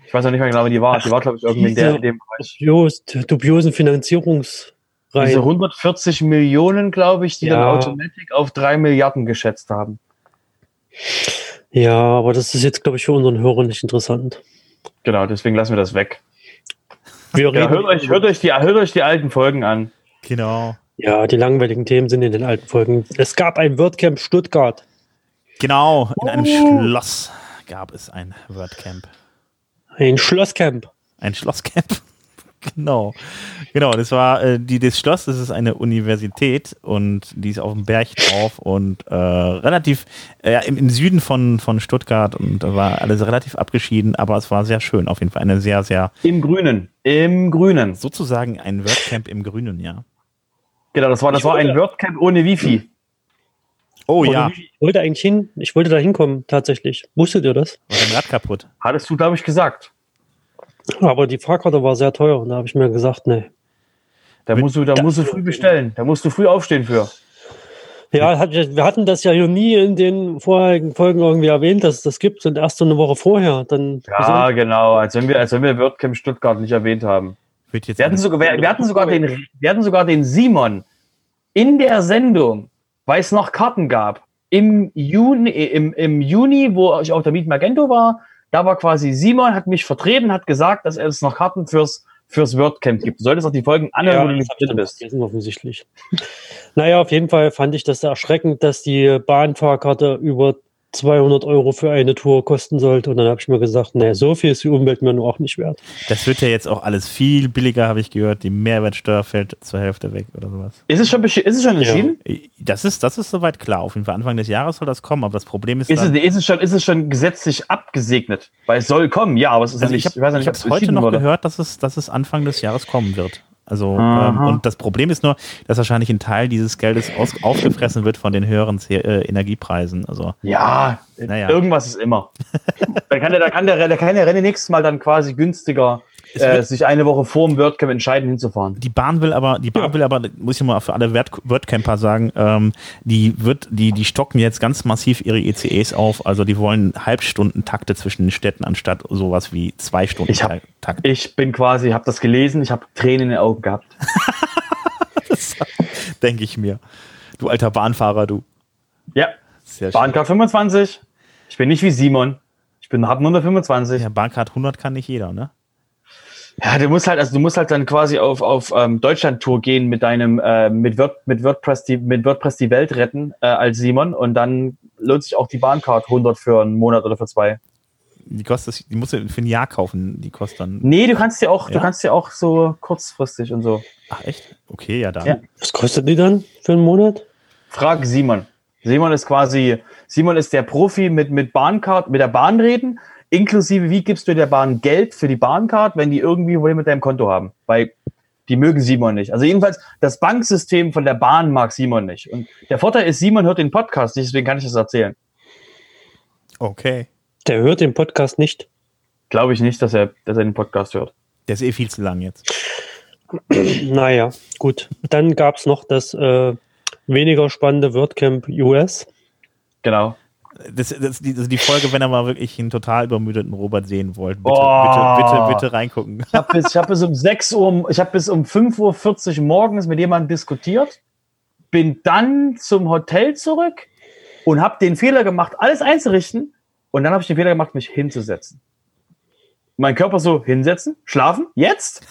Ich weiß auch nicht mehr genau, wie die war. Die war, glaube ich, irgendwie in, der, in dem Bereich. Dubios, dubiosen Finanzierungsreihen. Diese 140 Millionen, glaube ich, die Ja. dann Automatic auf 3 Milliarden geschätzt haben. Ja, aber das ist jetzt, glaube ich, für unseren Hörer nicht interessant. Genau, deswegen lassen wir das weg. Wir Ja, hört, euch, hört, euch die, hört euch die alten Folgen an. Genau. Ja, die langweiligen Themen sind in den alten Folgen. Es gab ein WordCamp Stuttgart. Genau, in einem Oh. Schloss gab es ein WordCamp. Ein Schlosscamp. Ein Schlosscamp. genau. Genau, das war äh, die, das Schloss, das ist eine Universität und die ist auf dem Berg drauf und äh, relativ äh, im, im Süden von, von Stuttgart und da war alles relativ abgeschieden, aber es war sehr schön. Auf jeden Fall eine sehr, sehr, Im Grünen. Im Grünen. sozusagen ein WordCamp im Grünen, ja. Genau, das war, das Ich war ein WordCamp ohne Wifi. Oh Oder ja, wie- Ich wollte eigentlich hin, ich wollte da hinkommen, tatsächlich. Wusstet ihr das? war dein Rad kaputt. Hattest du, glaube ich, gesagt. Aber die Fahrkarte war sehr teuer und da habe ich mir gesagt, nee. Da musst du, da musst du früh bestellen. Da musst du früh aufstehen für. Ja, hat, wir hatten das ja hier nie in den vorherigen Folgen irgendwie erwähnt, dass es das gibt und erst so eine Woche vorher. Dann Ja, genau. Als wenn wir, als wenn wir WordCamp Stuttgart nicht erwähnt haben. Wird jetzt Wir hatten sogar, wir, wir hatten sogar den, wir hatten sogar den Simon in der Sendung, weil es noch Karten gab. Im Juni, im, im Juni, wo ich auf der Meet Magento war, da war quasi Simon, hat mich vertreten, hat gesagt, dass es noch Karten fürs, fürs WordCamp gibt. Du solltest auch die Folgen anhören, Ja, wo du das nicht drin bist. vergessen, offensichtlich. naja, auf jeden Fall fand ich das erschreckend, dass die Bahnfahrkarte über 200 Euro für eine Tour kosten sollte. Und dann habe ich mir gesagt, nee, so viel ist die Umwelt mir nur auch nicht wert. Das wird ja jetzt auch alles viel billiger, habe ich gehört. Die Mehrwertsteuer fällt zur Hälfte weg oder sowas. Ist es schon, ist es schon Ja. entschieden? Das ist, das ist soweit klar. Auf jeden Fall Anfang des Jahres soll das kommen, aber das Problem ist, Ist es, dann, ist, es schon, ist es schon gesetzlich abgesegnet? Weil es soll kommen, ja, aber es ist also ich nicht, habe ich ob es hab's heute entschieden noch wurde. gehört, dass es, dass es Anfang des Jahres kommen wird. Also ähm, und das Problem ist nur, dass wahrscheinlich ein Teil dieses Geldes aus, aufgefressen wird von den höheren C äh, Energiepreisen. Also Ja, Naja. irgendwas ist immer. da kann der, da kann der, da kann der René nächstes Mal dann quasi günstiger äh, sich eine Woche vor dem WordCamp entscheiden, hinzufahren. die Bahn will aber, die Bahn Ja. will aber, muss ich mal für alle Word- WordCamper sagen, ähm, die wird, die, die stocken jetzt ganz massiv ihre ECEs auf. Also die wollen Halbstundentakte zwischen den Städten anstatt sowas wie zwei Stunden Ich hab- Takt. Ich bin quasi, habe das gelesen, ich habe Tränen in den Augen gehabt. Denke ich mir. Du alter Bahnfahrer, du. Ja, Sehr. Bahncard 25. Ich bin nicht wie Simon. Ich bin hab nur eine 25. Ja, Bahncard 100 kann nicht jeder, ne? Ja, du musst halt, also du musst halt dann quasi auf, auf ähm, Deutschland-Tour gehen mit deinem, äh, mit, Word, mit, WordPress die, mit WordPress die Welt retten äh, als Simon und dann lohnt sich auch die Bahncard 100 für einen Monat oder für zwei. Die kostet, die musst du für ein Jahr kaufen, die kostet dann. Nee, du kannst dir auch, Ja? du kannst dir auch so kurzfristig und so. Ach echt? Okay, ja dann. Ja. Was kostet die dann für einen Monat? Frag Simon. Simon ist quasi, Simon ist der Profi mit, mit Bahncard, mit der Bahn reden, inklusive wie gibst du der Bahn Geld für die Bahncard, wenn die irgendwie Probleme mit deinem Konto haben. Weil die mögen Simon nicht. Also jedenfalls, das Banksystem von der Bahn mag Simon nicht. Und der Vorteil ist, Simon hört den Podcast nicht, deswegen kann ich das erzählen. Okay. Der hört den Podcast nicht. Glaube ich nicht, dass er, dass er den Podcast hört. Der ist eh viel zu lang jetzt. Naja, gut. Dann gab es noch das äh, weniger spannende WordCamp US. Genau. Das, das, die, das ist die Folge, wenn ihr mal wirklich einen total übermüdeten Robert sehen wollt. Bitte, Oh. bitte, bitte, bitte reingucken. Ich habe bis, ich hab bis um 6 Uhr, ich habe bis um 5.40 Uhr morgens mit jemandem diskutiert, bin dann zum Hotel zurück und habe den Fehler gemacht, alles einzurichten. Und dann habe ich den Fehler gemacht, mich hinzusetzen. Mein Körper so hinsetzen, schlafen, jetzt.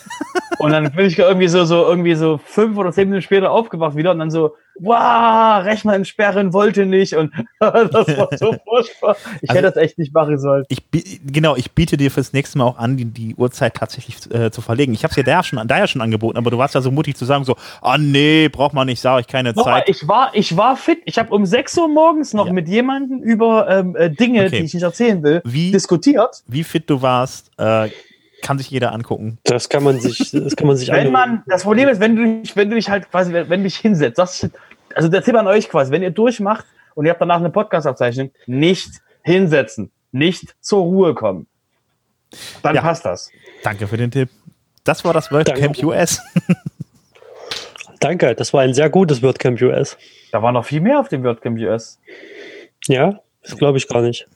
Und dann bin ich irgendwie so, so irgendwie so fünf oder zehn Minuten später aufgewacht wieder und dann so, wow, Rechner entsperren wollte nicht und das war so furchtbar. Ich Also- hätte das echt nicht machen sollen. Ich, genau, ich biete dir fürs nächste Mal auch an, die, die Uhrzeit tatsächlich äh, zu verlegen. Ich habe es dir da ja, schon, da ja schon angeboten, aber du warst ja so mutig zu sagen, so, ah nee, braucht man nicht, sage ich keine Nochmal, Zeit. ich war, ich war fit. Ich habe um 6 Uhr morgens noch Ja. mit jemandem über ähm, äh, Dinge, Okay. die ich nicht erzählen will, Wie- diskutiert. Wie fit du warst, äh, kann sich jeder angucken. Das kann man sich, das kann man sich Wenn man, das Problem ist, wenn du dich, wenn du dich halt quasi, wenn, du dich hinsetzt, das, also der Tipp an euch quasi, wenn ihr durchmacht und ihr habt danach eine Podcast-Abzeichnung, nicht hinsetzen, nicht zur Ruhe kommen. Dann Ja. passt das. Danke für den Tipp. Das war das WordCamp Danke. US. Danke, das war ein sehr gutes WordCamp US. Da war noch viel mehr auf dem WordCamp US. Ja, das glaube ich gar nicht.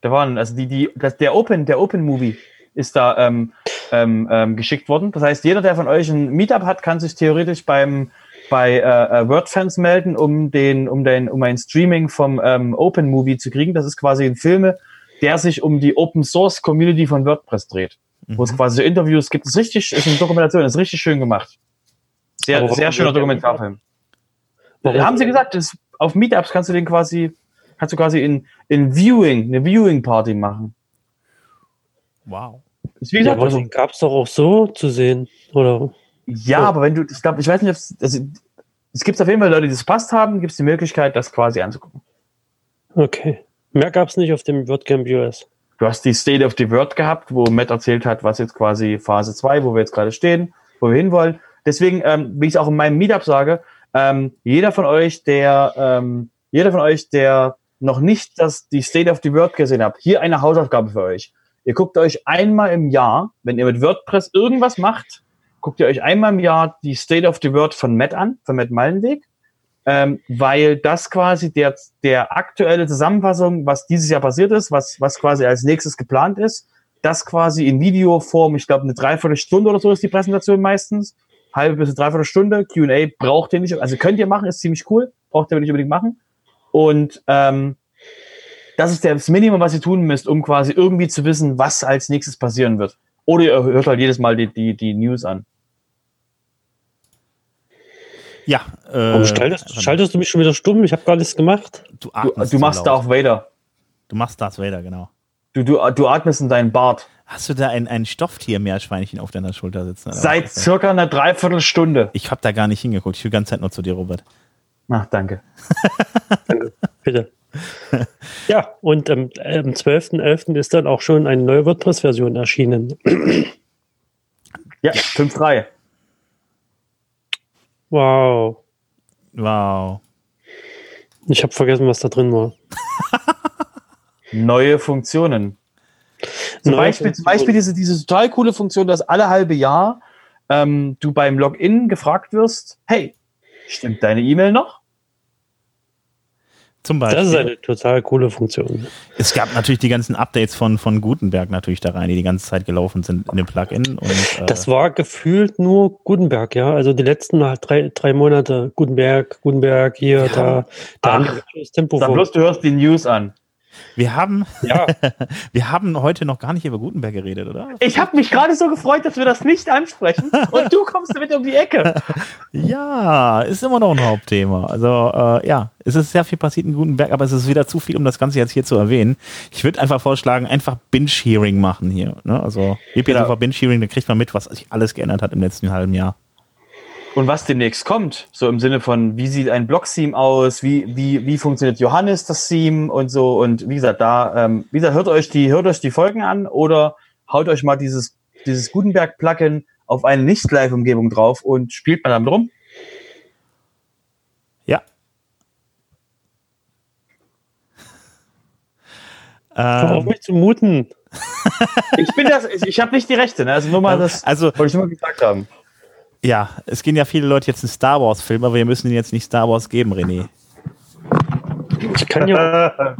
Da waren, also die, die, das, der Open, der Open Movie ist da ähm, ähm, ähm, geschickt worden. Das heißt, jeder, der von euch ein Meetup hat, kann sich theoretisch beim bei äh, äh, WordFans melden, um den, um den, um ein Streaming vom ähm, Open Movie zu kriegen. Das ist quasi ein Film, der sich um die Open Source Community von WordPress dreht. Wo es quasi so Interviews gibt. Das ist richtig, ist eine Dokumentation, ist richtig schön gemacht. Sehr, warum sehr schöner Dokumentarfilm. Warum- Haben sie gesagt, das, auf Meetups kannst du den quasi, kannst du quasi in, in Viewing, eine Viewing-Party machen. Wow. Ist wie Ja, aber den gab es doch auch so zu sehen. Oder? ja, so. aber wenn du, ich glaube, ich weiß nicht, es, also, es gibt auf jeden Fall Leute, die das passt haben, gibt es die Möglichkeit, das quasi anzugucken. Okay. Mehr gab es nicht auf dem WordCamp US. Du hast die State of the World gehabt, wo Matt erzählt hat, was jetzt quasi Phase 2, wo wir jetzt gerade stehen, wo wir hinwollen. Deswegen, ähm, wie ich es auch in meinem Meetup sage, ähm, jeder von euch, der, ähm, jeder von euch, der noch nicht das, die State of the World gesehen habt, hier eine Hausaufgabe für euch. Ihr guckt euch einmal im Jahr, wenn ihr mit WordPress irgendwas macht, guckt ihr euch einmal im Jahr die State of the World von Matt an, von Matt Mallenweg, ähm, weil das quasi der, der aktuelle Zusammenfassung, was dieses Jahr passiert ist, was, was quasi als nächstes geplant ist, das quasi in Videoform, ich glaube eine Dreiviertelstunde oder so ist die Präsentation meistens, halbe bis eine Dreiviertelstunde, Q&A braucht ihr nicht, also könnt ihr machen, ist ziemlich cool, braucht ihr nicht unbedingt machen. Und ähm, das ist das Minimum, was ihr tun müsst, um quasi irgendwie zu wissen, was als nächstes passieren wird. Oder ihr hört halt jedes Mal die, die, die News an. Ja. Äh, Warum schaltest, schaltest du mich schon wieder stumm? Ich habe gar nichts gemacht. du, Du, atmest du machst. Darth Vader. Du machst Darth Vader, genau. Du, du, du atmest in deinen Bart. Hast du da ein, ein Stofftier-Meerschweinchen auf deiner Schulter sitzen? oder Seit das? circa einer Dreiviertelstunde. Ich habe da gar nicht hingeguckt. Ich höre die ganze Zeit nur zu dir, Robert. Ach, danke. Danke. Bitte. Ja, und ähm, am 12.11. ist dann auch schon eine neue WordPress-Version erschienen. Ja, 5.3. Wow. Wow. Ich habe vergessen, was da drin war. Neue Funktionen. Zum Neue Beispiel, zum Funktionen. Beispiel diese, diese total coole Funktion, dass alle halbe Jahr ähm, du beim Login gefragt wirst, hey, stimmt deine E-Mail noch? Zum Beispiel. Das ist eine total coole Funktion. es gab natürlich die ganzen Updates von, von Gutenberg natürlich da rein, die die ganze Zeit gelaufen sind in dem Plugin. Und, äh, Das war gefühlt nur Gutenberg, ja. Also die letzten halt drei, drei Monate Gutenberg, Gutenberg, hier, da, da haben Ach, das Tempo Sag vor. bloß, du hörst die News an. Wir, haben, Ja, wir haben heute noch gar nicht über Gutenberg geredet, oder? Ich habe mich gerade so gefreut, dass wir das nicht ansprechen und du kommst damit um die Ecke. Ja, ist immer noch ein Hauptthema. Also äh, ja, es ist sehr viel passiert in Gutenberg, aber es ist wieder zu viel, um das Ganze jetzt hier zu erwähnen. Ich würde einfach vorschlagen, einfach Binge-Hearing machen hier. Ne? Also gebt Genau. einfach Binge-Hearing, dann kriegt man mit, was sich alles geändert hat im letzten halben Jahr. Und was demnächst kommt, so im Sinne von, wie sieht ein Blog-Theme aus, wie, wie, wie funktioniert Johannes das Theme und so. Und wie gesagt, da, ähm, wie gesagt, hört euch die, hört euch die Folgen an oder haut euch mal dieses, dieses Gutenberg-Plugin auf eine Nicht-Live-Umgebung drauf und spielt mal damit rum. Ja. hör auf Ähm, mich zu muten. Ich bin das, ich, ich habe nicht die Rechte, ne? Also nur mal das, also wollte ich nur mal gesagt haben. Ja, es gehen ja viele Leute jetzt in Star Wars-Film, aber wir müssen ihnen jetzt nicht Star Wars geben, René. Ich kann ja,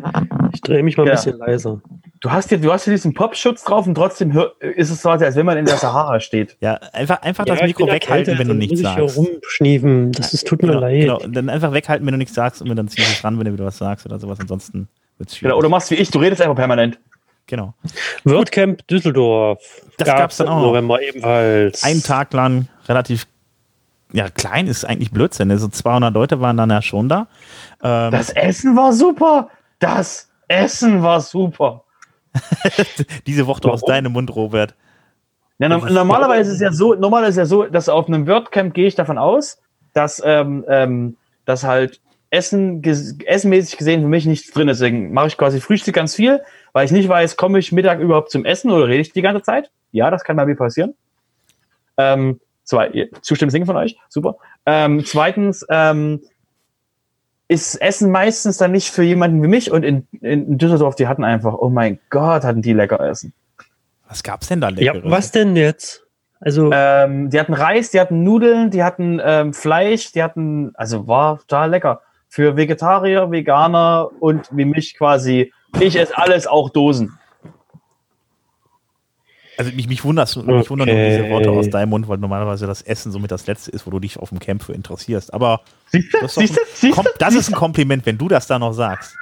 ich drehe mich mal ein Ja. bisschen leiser. Du hast hier, du hast hier diesen Popschutz drauf und trotzdem ist es so, als wenn man in der Sahara steht. Ja, einfach, einfach das Ja, ich Mikro weghalten, erkältet, wenn du dann nichts muss ich hier sagst. rumschniefen. Das ist, tut mir Genau, leid. genau. Dann einfach weghalten, wenn du nichts sagst und dann ziehst du es ran, wenn du wieder was sagst oder sowas. Ansonsten wird es schwierig. Genau, oder machst wie ich, du redest einfach permanent. Genau. WordCamp Düsseldorf. Das gab's dann im auch noch. November ebenfalls. Einen Tag lang relativ ja, klein ist eigentlich Blödsinn. Also 200 Leute waren dann ja schon da. Ähm, Das Essen war super. Das Essen war super. diese Worte aus deinem Mund, Robert. Ja, no ist- normalerweise ist ja so, normalerweise ist ja so, dass auf einem WordCamp gehe ich davon aus, dass, ähm, ähm, dass halt Essen, ges- essenmäßig gesehen für mich nichts drin ist. Deswegen mache ich quasi Frühstück ganz viel, weil ich nicht weiß, komme ich Mittag überhaupt zum Essen oder rede ich die ganze Zeit? Ja, das kann bei mir passieren. Ähm, zwei, zustimmendes Ding von euch, super. Ähm, zweitens, ähm, ist Essen meistens dann nicht für jemanden wie mich und in, in Düsseldorf, die hatten einfach, oh mein Gott, hatten die lecker Essen. Was gab's denn da Ja, leckeres? was denn jetzt? Also, Ähm, die hatten Reis, die hatten Nudeln, die hatten ähm, Fleisch, die hatten, also war total lecker. Für Vegetarier, Veganer und wie mich quasi. Ich esse alles, auch Dosen. Also mich, mich, wunderst, mich wundern nur diese Okay. Worte aus deinem Mund, weil normalerweise das Essen somit das Letzte ist, wo du dich auf dem Camp für interessierst. Aber Siehst du? das Siehst du? Siehst das ist ein Kompliment, wenn du das da noch sagst.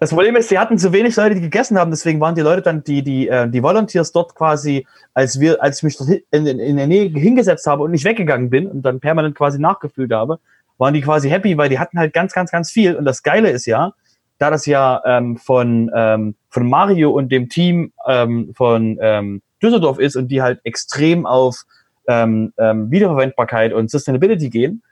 Das Problem ist, sie hatten zu wenig Leute, die gegessen haben, deswegen waren die Leute dann, die, die, äh, die Volunteers dort quasi, als wir, als ich mich dort in, in der Nähe hingesetzt habe und nicht weggegangen bin und dann permanent quasi nachgefühlt habe, waren die quasi happy, weil die hatten halt ganz, ganz, ganz viel. Und das Geile ist ja, da das ja ähm, von, ähm, von Mario und dem Team ähm, von ähm, Düsseldorf ist und die halt extrem auf ähm, ähm, Wiederverwendbarkeit und Sustainability gehen,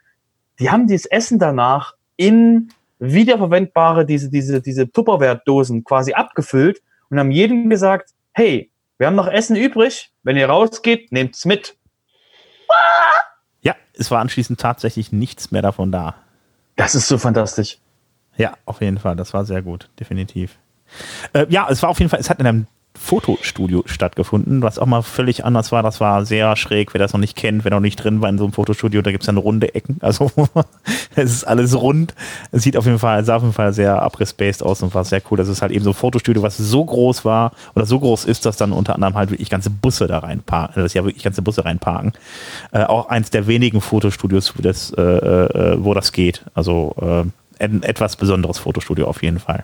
die haben dieses Essen danach in wiederverwendbare, diese, diese, diese Tupperware-Dosen quasi abgefüllt und haben jedem gesagt, hey, wir haben noch Essen übrig, wenn ihr rausgeht, nehmt's mit. Ja, es war anschließend tatsächlich nichts mehr davon da. Das ist so fantastisch. Ja, auf jeden Fall. Das war sehr gut, definitiv. Äh, ja, es war auf jeden Fall, es hat in einem Fotostudio stattgefunden, was auch mal völlig anders war. Das war sehr schräg, wer das noch nicht kennt, wer noch nicht drin war in so einem Fotostudio, da gibt es dann runde Ecken. Also es ist alles rund. Es sieht auf jeden Fall, sah auf jeden Fall sehr abriss-based aus und war sehr cool. Das ist halt eben so ein Fotostudio, was so groß war oder so groß ist, dass dann unter anderem halt wirklich ganze Busse da reinparken, das ja wirklich ganze Busse reinparken. Äh, auch eins der wenigen Fotostudios, wo das, äh, äh, wo das geht. Also äh, ein etwas besonderes Fotostudio auf jeden Fall.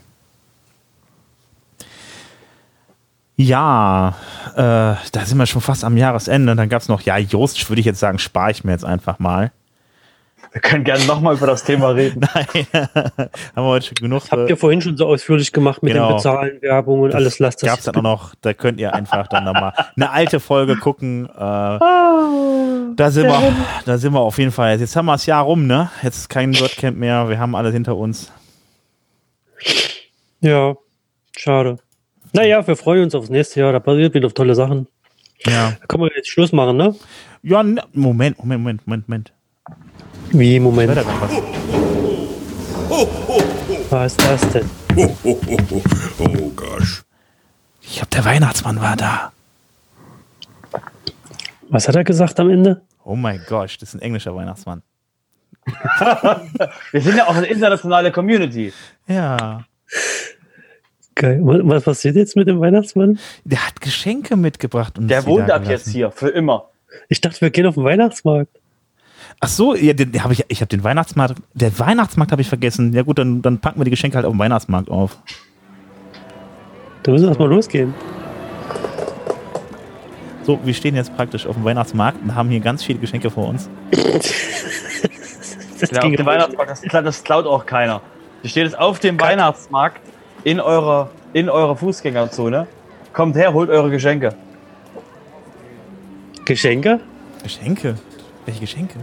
Ja, äh, da sind wir schon fast am Jahresende. Dann gab es noch, ja, Jost, würde ich jetzt sagen, spare ich mir jetzt einfach mal. Wir können gerne nochmal über das Thema reden. Nein, haben wir heute schon genug. Das habt ihr vorhin schon so ausführlich gemacht mit Genau. dem Bezahlen, Werbung und alles. Lasst das. Gab es dann auch noch, da könnt ihr einfach dann nochmal eine alte Folge gucken. Äh, da, sind wir, da sind wir auf jeden Fall. Jetzt haben wir das Jahr rum, ne? Jetzt ist kein WordCamp mehr, wir haben alles hinter uns. Ja, schade. Naja, wir freuen uns aufs nächste Jahr. Da passiert wieder tolle Sachen. Ja. Da können wir jetzt Schluss machen, ne? Ja, ne, Moment, Moment, Moment, Moment, Moment. Wie, Hört Moment. er was? Was ist das denn? Oh gosh. Ich glaube, der Weihnachtsmann war da. Was hat er gesagt am Ende? Oh mein Gott, das ist ein englischer Weihnachtsmann. Wir sind ja auch eine internationale Community. Ja. Geil. Was passiert jetzt mit dem Weihnachtsmann? Der hat Geschenke mitgebracht. Und Der wohnt da ab jetzt hier, für immer. Ich dachte, wir gehen auf den Weihnachtsmarkt. Ach so, ja, den, den hab ich, ich habe den Weihnachtsmarkt, der Weihnachtsmarkt habe ich vergessen. Ja gut, dann, dann packen wir die Geschenke halt auf dem Weihnachtsmarkt auf. Da müssen wir erstmal losgehen. So, wir stehen jetzt praktisch auf dem Weihnachtsmarkt und haben hier ganz viele Geschenke vor uns. Das Ja, auf ging dem Weihnachtsmarkt, das, das klaut auch keiner. Die steht jetzt auf dem Weihnachtsmarkt in eurer, in eurer Fußgängerzone. Kommt her, holt eure Geschenke. Geschenke? Geschenke? Welche Geschenke?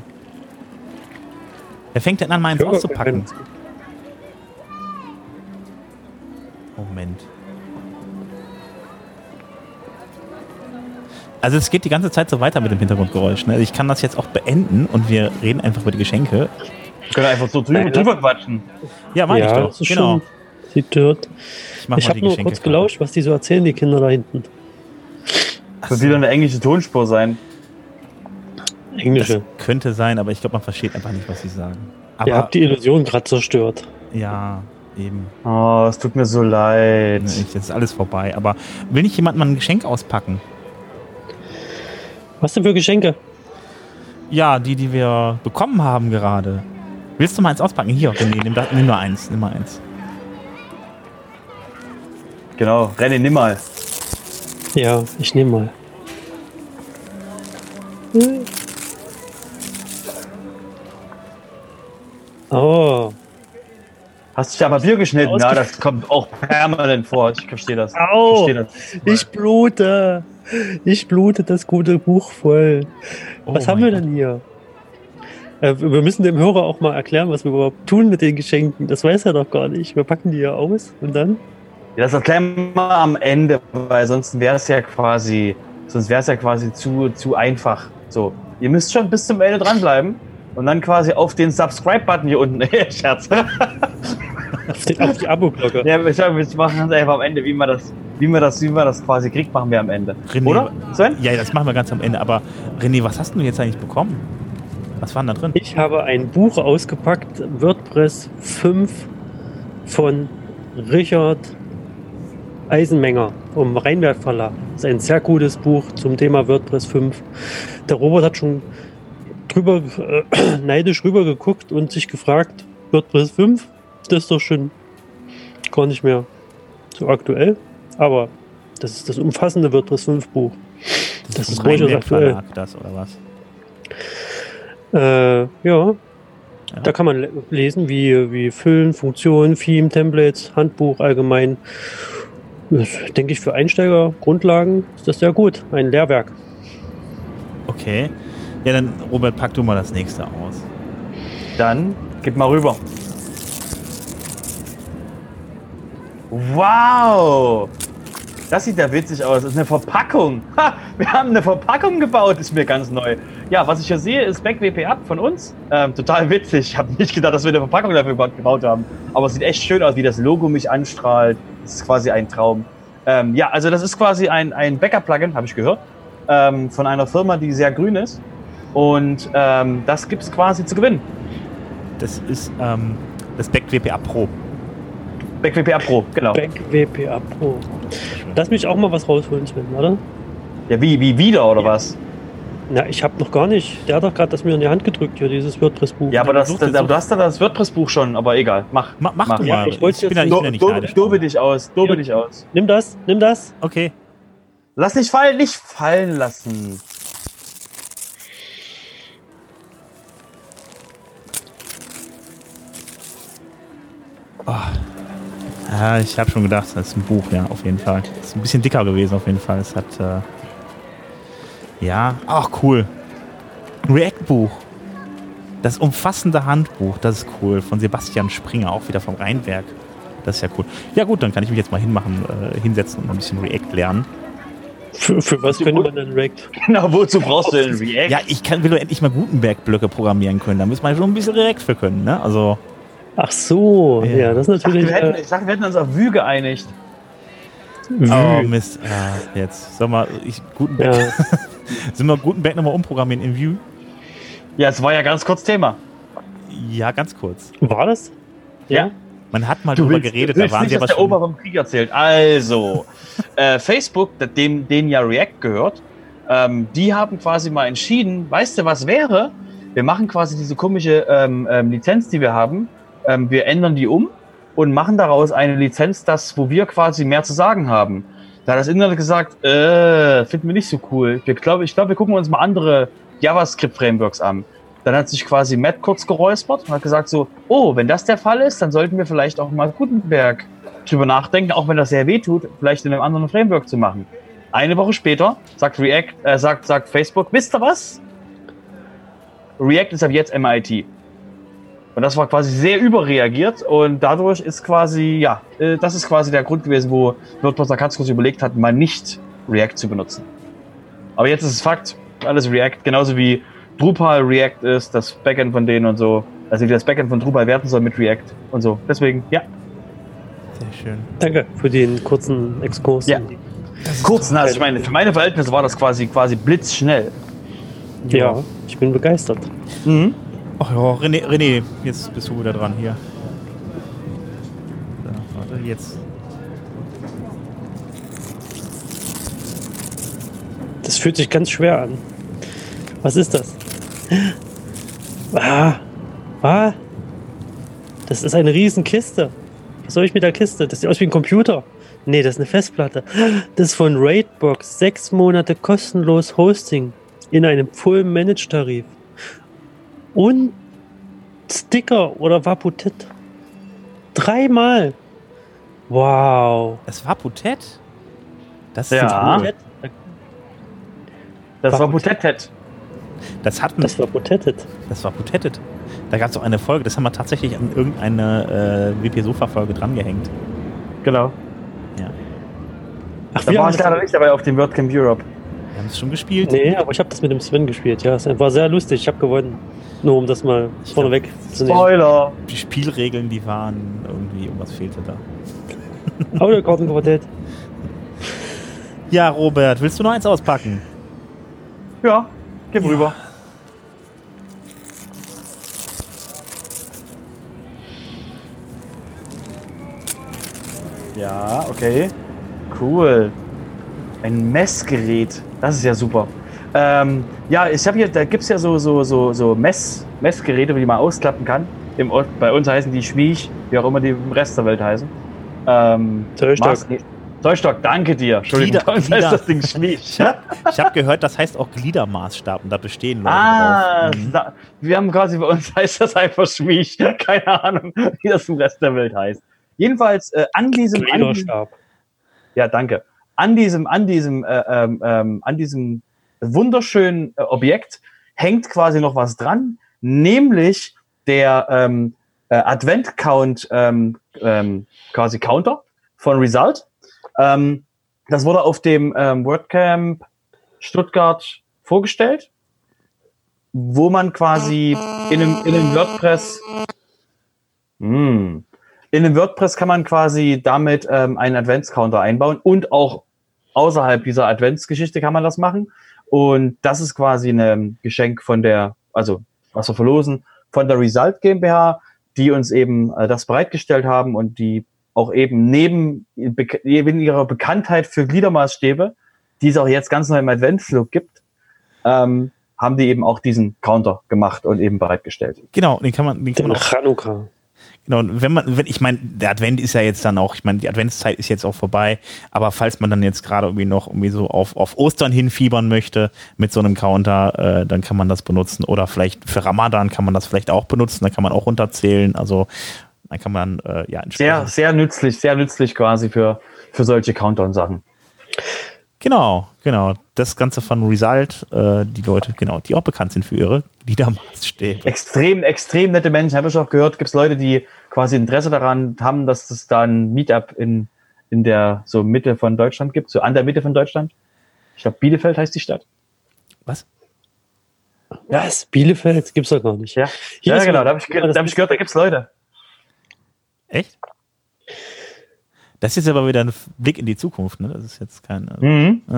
Wer fängt denn an, meins auszupacken? Moment. Also es geht die ganze Zeit so weiter mit dem Hintergrundgeräusch. Ne? Also ich kann das jetzt auch beenden und wir reden einfach über die Geschenke. Wir können einfach so drüber, Nein, drüber quatschen. Ja, meine ja, ich das doch. Genau. Sieht dort. Ich, mach Ich mal habe nur kurz gelauscht, was die so erzählen, die Kinder da hinten. Das wird wieder eine englische Tonspur sein. Das Englische. könnte sein, aber ich glaube, man versteht einfach nicht, was sie sagen. Ihr Aber habt die Illusion gerade zerstört. ja, eben. Oh, es tut mir so leid. Jetzt ist alles vorbei. Aber will nicht jemand mal ein Geschenk auspacken? Was denn für Geschenke? Ja, die, die wir bekommen haben gerade. Willst du mal eins auspacken? Hier, René, nimm, da, nimm nur eins. Nimm mal eins. Genau, René, nimm mal. Ja, ich nehme mal. Oh. Hast du dich aber Bier geschnitten? Ja, das kommt auch permanent vor. Ich verstehe das. Au. Ich verstehe das. Ich blute. Ich blute das gute Buch voll. Oh was haben wir denn hier? Äh, wir müssen dem Hörer auch mal erklären, was wir überhaupt tun mit den Geschenken. Das weiß er doch gar nicht. Wir packen die ja aus und dann. Ja, das erklären wir am Ende, weil sonst wäre es ja quasi, sonst wäre es ja quasi zu, zu einfach. So, ihr müsst schon bis zum Ende dranbleiben und dann quasi auf den Subscribe-Button hier unten. Scherz. Auf, den, auf die Abo-Glocke. ja, wir machen das einfach am Ende, wie man das, wie man das, wie man das quasi kriegt, machen wir am Ende. René, Oder? Sven? Ja, das machen wir ganz am Ende. Aber René, was hast du denn jetzt eigentlich bekommen? Was war denn da drin? Ich habe ein Buch ausgepackt, WordPress 5 von Richard Eisenmenger vom Rheinwert Verlag. Das ist ein sehr gutes Buch zum Thema WordPress 5. Der Robert hat schon drüber äh, neidisch rüber geguckt und sich gefragt, WordPress 5, das ist doch schon gar nicht mehr so aktuell. Aber das ist das umfassende WordPress 5 Buch. Das ist vom durchaus aktuell. Verlag, das oder was? Äh, ja. Da kann man le- lesen, wie, wie Füllen, Funktionen, Theme, Templates, Handbuch allgemein. Das denke ich für Einsteiger, Grundlagen ist das sehr gut. Ein Lehrwerk. Okay. Ja, dann, Robert, pack du mal das nächste aus. Dann gib mal rüber. Wow! Das sieht ja witzig aus. Das ist eine Verpackung. Ha, wir haben eine Verpackung gebaut, ist mir ganz neu. Ja, was ich hier sehe, ist BackWP Up von uns. Ähm, total witzig. Ich habe nicht gedacht, dass wir eine Verpackung dafür gebaut- haben. Aber es sieht echt schön aus, wie das Logo mich anstrahlt. Das ist quasi ein Traum. Ähm, ja, also das ist quasi ein, ein Backup-Plugin, habe ich gehört, ähm, von einer Firma, die sehr grün ist. Und ähm, das gibt es quasi zu gewinnen. Das ist ähm, das Back WPA Pro. BackWP Up Pro, genau. Back WPA Pro. Lass mich auch mal was rausholen, Sven, oder? Ja, wie, wie wieder oder was? Na, ich habe noch gar nicht. Der hat doch gerade das mir in die Hand gedrückt, hier, dieses WordPress-Buch. Ja, aber das, das, du hast da das WordPress-Buch schon, aber egal. Mach. Ma mach du Ja, mal. ich bin jetzt ja, ich nicht- bin ja nicht Do, neidisch. dobe dich aus, dobe Ja. dich aus. Nimm das, nimm das. Okay. Lass nicht fallen, nicht fallen lassen. Ja, ich habe schon gedacht, das ist ein Buch, ja, auf jeden Fall. Das ist ein bisschen dicker gewesen, auf jeden Fall. Es hat, äh, ja, ach, cool. Ein React-Buch. Das umfassende Handbuch, das ist cool. Von Sebastian Springer, auch wieder vom Rheinwerk. Das ist ja cool. Ja, gut, dann kann ich mich jetzt mal hinmachen, äh, hinsetzen und mal ein bisschen React lernen. Für, für was könnte man denn React? Genau, wozu brauchst du denn React? Ja, ich kann, will doch endlich mal Gutenberg-Blöcke programmieren können. Da muss man schon ein bisschen React für können, ne? Also, Ach so, Ja. ja, das ist ich, dachte, natürlich. wir hätten, Äh, ich dachte, wir hätten uns auf Vue geeinigt. oh Vue. Mist. Ja, jetzt. Sag mal, ich, Gutenberg. ja. Sind wir Gutenberg nochmal umprogrammieren in Vue? Ja, es war ja ganz kurz Thema. Ja, ganz kurz. War das? Ja. Man hat mal drüber geredet, du da willst waren nicht, sie aber dass der vom Krieg erzählt. Also, äh, Facebook, dem, denen ja React gehört, ähm, die haben quasi mal entschieden, weißt du, was wäre? Wir machen quasi diese komische ähm, ähm, Lizenz, die wir haben, ähm, wir ändern die um und machen daraus eine Lizenz, das, wo wir quasi mehr zu sagen haben. Da hat das Internet gesagt, äh, finden wir nicht so cool. Wir glaub, ich glaube, wir gucken uns mal andere JavaScript-Frameworks an. Dann hat sich quasi Matt kurz geräuspert und hat gesagt so, oh, wenn das der Fall ist, dann sollten wir vielleicht auch mal Gutenberg drüber nachdenken, auch wenn das sehr weh tut, vielleicht in einem anderen Framework zu machen. Eine Woche später sagt React, äh, sagt, sagt Facebook, wisst ihr was? React ist ab jetzt MIT. Und das war quasi sehr überreagiert und dadurch ist quasi, ja, äh, das ist quasi der Grund gewesen, wo WordPress ganz kurz überlegt hat, mal nicht React zu benutzen. Aber jetzt ist es Fakt, alles React, genauso wie Drupal React ist, das Backend von denen und so. Also wie das Backend von Drupal werten soll mit React und so. Deswegen, ja. Sehr schön. Danke für den kurzen Exkurs. Ja. Kurz, na, also ich meine, für meine Verhältnisse war das quasi quasi blitzschnell. ja, ich bin begeistert. Mhm. Ach ja, René, René, jetzt bist du wieder dran hier. So, warte, jetzt. Das fühlt sich ganz schwer an. Was ist das? Ah, ah, das ist eine Riesenkiste. Was soll ich mit der Kiste? Das sieht aus wie ein Computer. Nee, das ist eine Festplatte. Das ist von Raidbox. Sechs Monate kostenlos Hosting in einem Full-Manage-Tarif. Und Sticker oder Vaputet. Dreimal. Wow. Das war Putet? Das ist Ja. cool. Das war Putettet. Das hatten, Das war Putettet. das war Putettet. Da gab es auch eine Folge, das haben wir tatsächlich an irgendeine äh, WP-Sofa-Folge drangehängt. Genau. Ach, Da wir war ich leider nicht dabei auf dem WordCamp Europe. Wir haben es schon gespielt. Nee, aber ich habe das mit dem Sven gespielt, ja. Es war sehr lustig, ich habe gewonnen. Nur um das mal vorneweg zu nehmen. Spoiler. Die Spielregeln, die waren irgendwie, irgendwas fehlte da. Audiokartenquartett. Ja, Robert, willst du noch eins auspacken? Ja, gib Ja. rüber. Ja, okay. Cool. Ein Messgerät. Das ist ja super. Ähm, ja, ich habe hier, da gibt es ja so, so, so, so Mess, Messgeräte, die man ausklappen kann. Im, bei uns heißen die Schwiech, wie auch immer die im Rest der Welt heißen. Ähm, Zollstock. Zollstock, danke dir. Entschuldigung, Glieder- Glieder. heißt das Ding Schmied. Ich habe hab gehört, das heißt auch Gliedermaßstab und da bestehen Leute Ah, drauf. Mhm. sa- wir haben quasi bei uns heißt das einfach Schmied. Keine Ahnung, wie das im Rest der Welt heißt. Jedenfalls äh, an diesem, an Gliederstab. ja danke, an diesem, an diesem, äh, ähm, ähm, an diesem wunderschönen äh, Objekt hängt quasi noch was dran, nämlich der ähm, äh, Advent Count ähm, ähm, quasi Counter von Result. Ähm, das wurde auf dem ähm, WordCamp Stuttgart vorgestellt, wo man quasi in einem, in einem WordPress hm, in einem WordPress kann man quasi damit ähm, einen Adventscounter einbauen und auch außerhalb dieser Adventsgeschichte kann man das machen. Und das ist quasi ein Geschenk von der, also was wir verlosen, von der Result GmbH, die uns eben äh, das bereitgestellt haben und die auch eben neben, neben ihrer Bekanntheit für Gliedermaßstäbe, die es auch jetzt ganz neu im Adventflug gibt, ähm, haben die eben auch diesen Counter gemacht und eben bereitgestellt. Genau, den kann man, den kann Den man auch Chanukka. Genau, wenn man, wenn, ich meine, der Advent ist ja jetzt dann auch, ich meine, die Adventszeit ist jetzt auch vorbei, aber falls man dann jetzt gerade irgendwie noch irgendwie so auf, auf Ostern hinfiebern möchte mit so einem Counter, äh, dann kann man das benutzen. Oder vielleicht für Ramadan kann man das vielleicht auch benutzen, dann kann man auch runterzählen. Also dann kann man äh, ja Sehr, sehr nützlich, sehr nützlich quasi für, für solche Counter-Sachen. Genau, genau. Das Ganze von Result, äh, die Leute, genau, die auch bekannt sind für ihre Liedermaßstäbe. Extrem, extrem nette Menschen. Habe ich auch gehört, gibt es Leute, die quasi Interesse daran haben, dass es da ein Meetup in, in der so Mitte von Deutschland gibt, so an der Mitte von Deutschland. Ich glaube, Bielefeld heißt die Stadt. Was? Was? Bielefeld? Gibt's doch gar nicht. Ja, Hier ja genau. Da habe ich, ge- das hab ich gehört, da gibt es Leute. Echt? Das ist jetzt aber wieder ein Blick in die Zukunft, ne? Das ist jetzt kein. Also Mhm. Äh,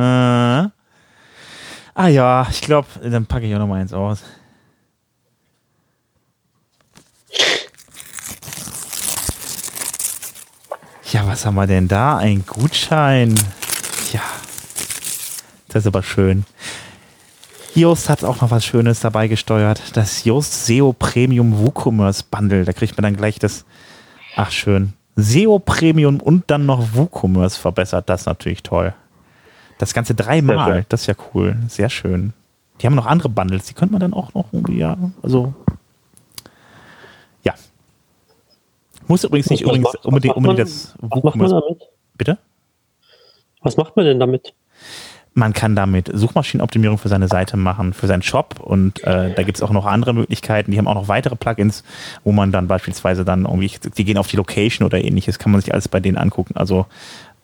ah ja, ich glaube, dann packe ich auch noch mal eins aus. Ja, was haben wir denn da? Ein Gutschein. Ja, das ist aber schön. Yoast hat auch noch was Schönes dabei gesteuert. Das Yoast SEO Premium WooCommerce Bundle. Da kriegt man dann gleich das. Ach, schön. SEO Premium und dann noch WooCommerce verbessert. Das ist natürlich toll. Das Ganze dreimal. Das ist ja cool. Sehr schön. Die haben noch andere Bundles. Die könnte man dann auch noch irgendwie, ja, also. Ja. Muss übrigens nicht Was übrigens macht- unbedingt, unbedingt man- das Was macht man WooCommerce. damit? Bitte? Was macht man denn damit? Man kann damit Suchmaschinenoptimierung für seine Seite machen, für seinen Shop und äh, da gibt es auch noch andere Möglichkeiten. Die haben auch noch weitere Plugins, wo man dann beispielsweise dann irgendwie, die gehen auf die Location oder ähnliches, kann man sich alles bei denen angucken. Also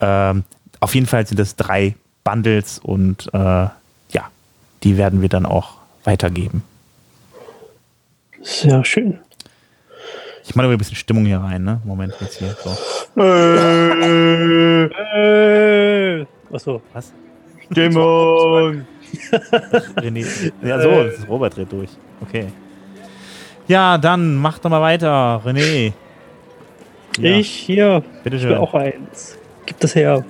ähm, auf jeden Fall sind es drei Bundles und äh, ja, die werden wir dann auch weitergeben. Sehr schön. Ich mache ein bisschen Stimmung hier rein, ne? Moment jetzt hier. So. Äh, achso. Was? Stimmung. René. Ja, so, das ist Robert dreht durch. Okay. Ja, dann mach doch mal weiter, René. Ja, Ich hier. Ich will auch eins. Gib das her.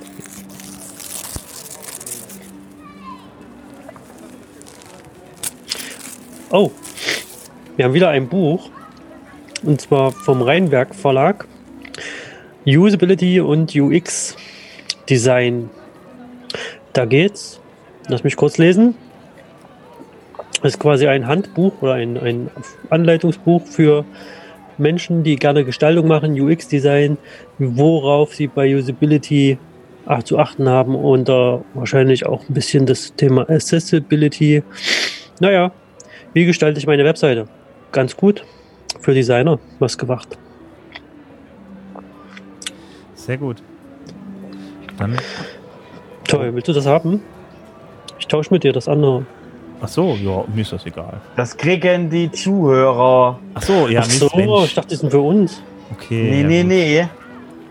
Oh, wir haben wieder ein Buch. Und zwar vom Rheinberg Verlag. Usability und UX Design. Da geht's. Lass mich kurz lesen. Das ist quasi ein Handbuch oder ein, ein Anleitungsbuch für Menschen, die gerne Gestaltung machen, UX-Design, worauf sie bei Usability zu achten haben und äh, wahrscheinlich auch ein bisschen das Thema Accessibility. Naja, wie gestalte ich meine Webseite? Ganz gut. Für Designer was gemacht. Sehr gut. Dann, Toll, willst du das haben? Ich tausche mit dir das andere. ach so, ja, mir ist das egal. Das kriegen die Zuhörer. Ach so, ja, Ach Mist, so, Mensch. ich dachte, die sind für uns. Okay. Nee, ja, nee, gut. nee. Ja,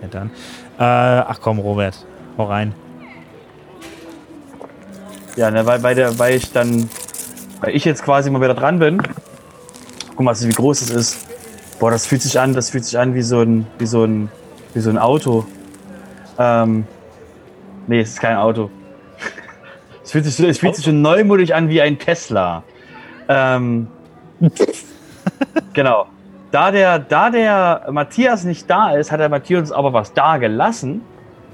dann. Äh, ach komm, Robert, hau rein. Ja, ne, weil, weil, der, weil ich dann, weil ich jetzt quasi mal wieder dran bin. Guck mal, wie groß es ist. Boah, das fühlt sich an, das fühlt sich an wie so ein, wie so ein, wie so ein Auto. Ähm, nee, es ist kein Auto. Es fühlt sich, es fühlt sich schon neumutig an wie ein Tesla. Ähm, genau. Da der, da der Matthias nicht da ist, hat der Matthias aber was da gelassen.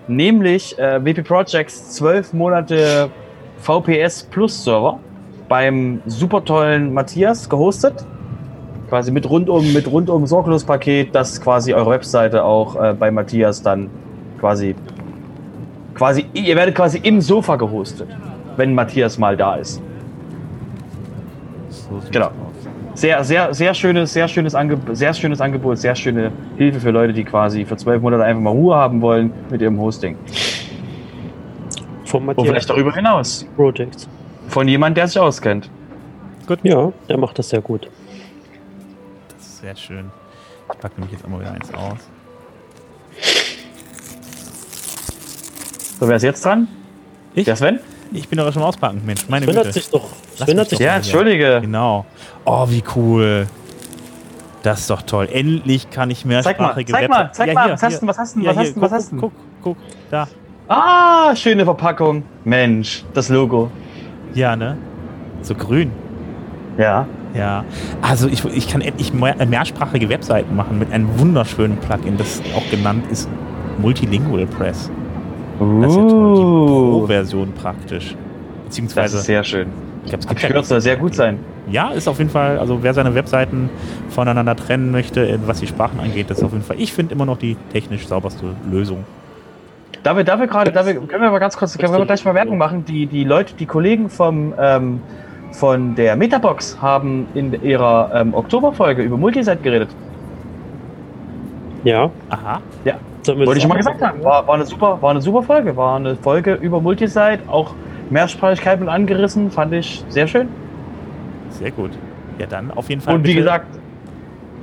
nämlich äh, WP Projects 12 Monate VPS Plus Server beim super tollen Matthias gehostet. Quasi mit rundum, mit rundum sorglos Paket, dass quasi eure Webseite auch äh, bei Matthias dann quasi, quasi, ihr werdet quasi im Sofa gehostet, wenn Matthias mal da ist. So Genau. aus. Sehr, sehr, sehr schönes, sehr schönes Angebot, sehr schönes Angebot, sehr schöne Hilfe für Leute, die quasi für zwölf Monate einfach mal Ruhe haben wollen mit ihrem Hosting. Vom Und Matthias vielleicht darüber hinaus. Projects. Von jemand, der sich auskennt. Ja, der macht das sehr gut. Das ist sehr schön. Ich packe nämlich jetzt einmal wieder eins aus. So, wer ist jetzt dran? Ich? Der Sven? Ich bin doch schon auspacken, Mensch. Meine Sven hat Güte. sich doch. Sven hat sich doch Ja, mal hier. entschuldige. Genau. Oh, wie cool. Das ist doch toll. Endlich kann ich Zeig mal, mehrsprachige zeig mal, zeig Ja, mal, hier, was hast du, was hast du, Ja, was hier, hast du, was guck, hast du? Guck, guck, da. Ah, schöne Verpackung. Mensch, das Logo. Ja, ne? So grün. Ja. Ja. Also ich, ich kann endlich mehr, mehrsprachige Webseiten machen mit einem wunderschönen Plugin, das auch genannt ist Multilingual Press. Das ist ja toll. Die Uh, Pro-Version praktisch. das Beziehungsweise, ist sehr schön. ich glaube, es gibt gehört, soll sehr gut sein. Ja, ist auf jeden Fall, also wer seine Webseiten voneinander trennen möchte, was die Sprachen angeht, ist auf jeden Fall, ich finde immer noch die technisch sauberste Lösung. Da wir, da wir gerade, da wir, können wir mal ganz kurz, können wir gleich mal Werbung machen. Die, die Leute, die Kollegen vom, ähm, von der Metabox haben in ihrer ähm, Oktoberfolge über Multisite geredet. Ja. Aha. Sollen wir Wollte ich schon mal gesagt haben. War, war, eine super, war eine super Folge. War eine Folge über Multisite, auch Mehrsprachigkeit mit angerissen. Fand ich sehr schön. Sehr gut. Ja, dann auf jeden Fall. Und wie gesagt,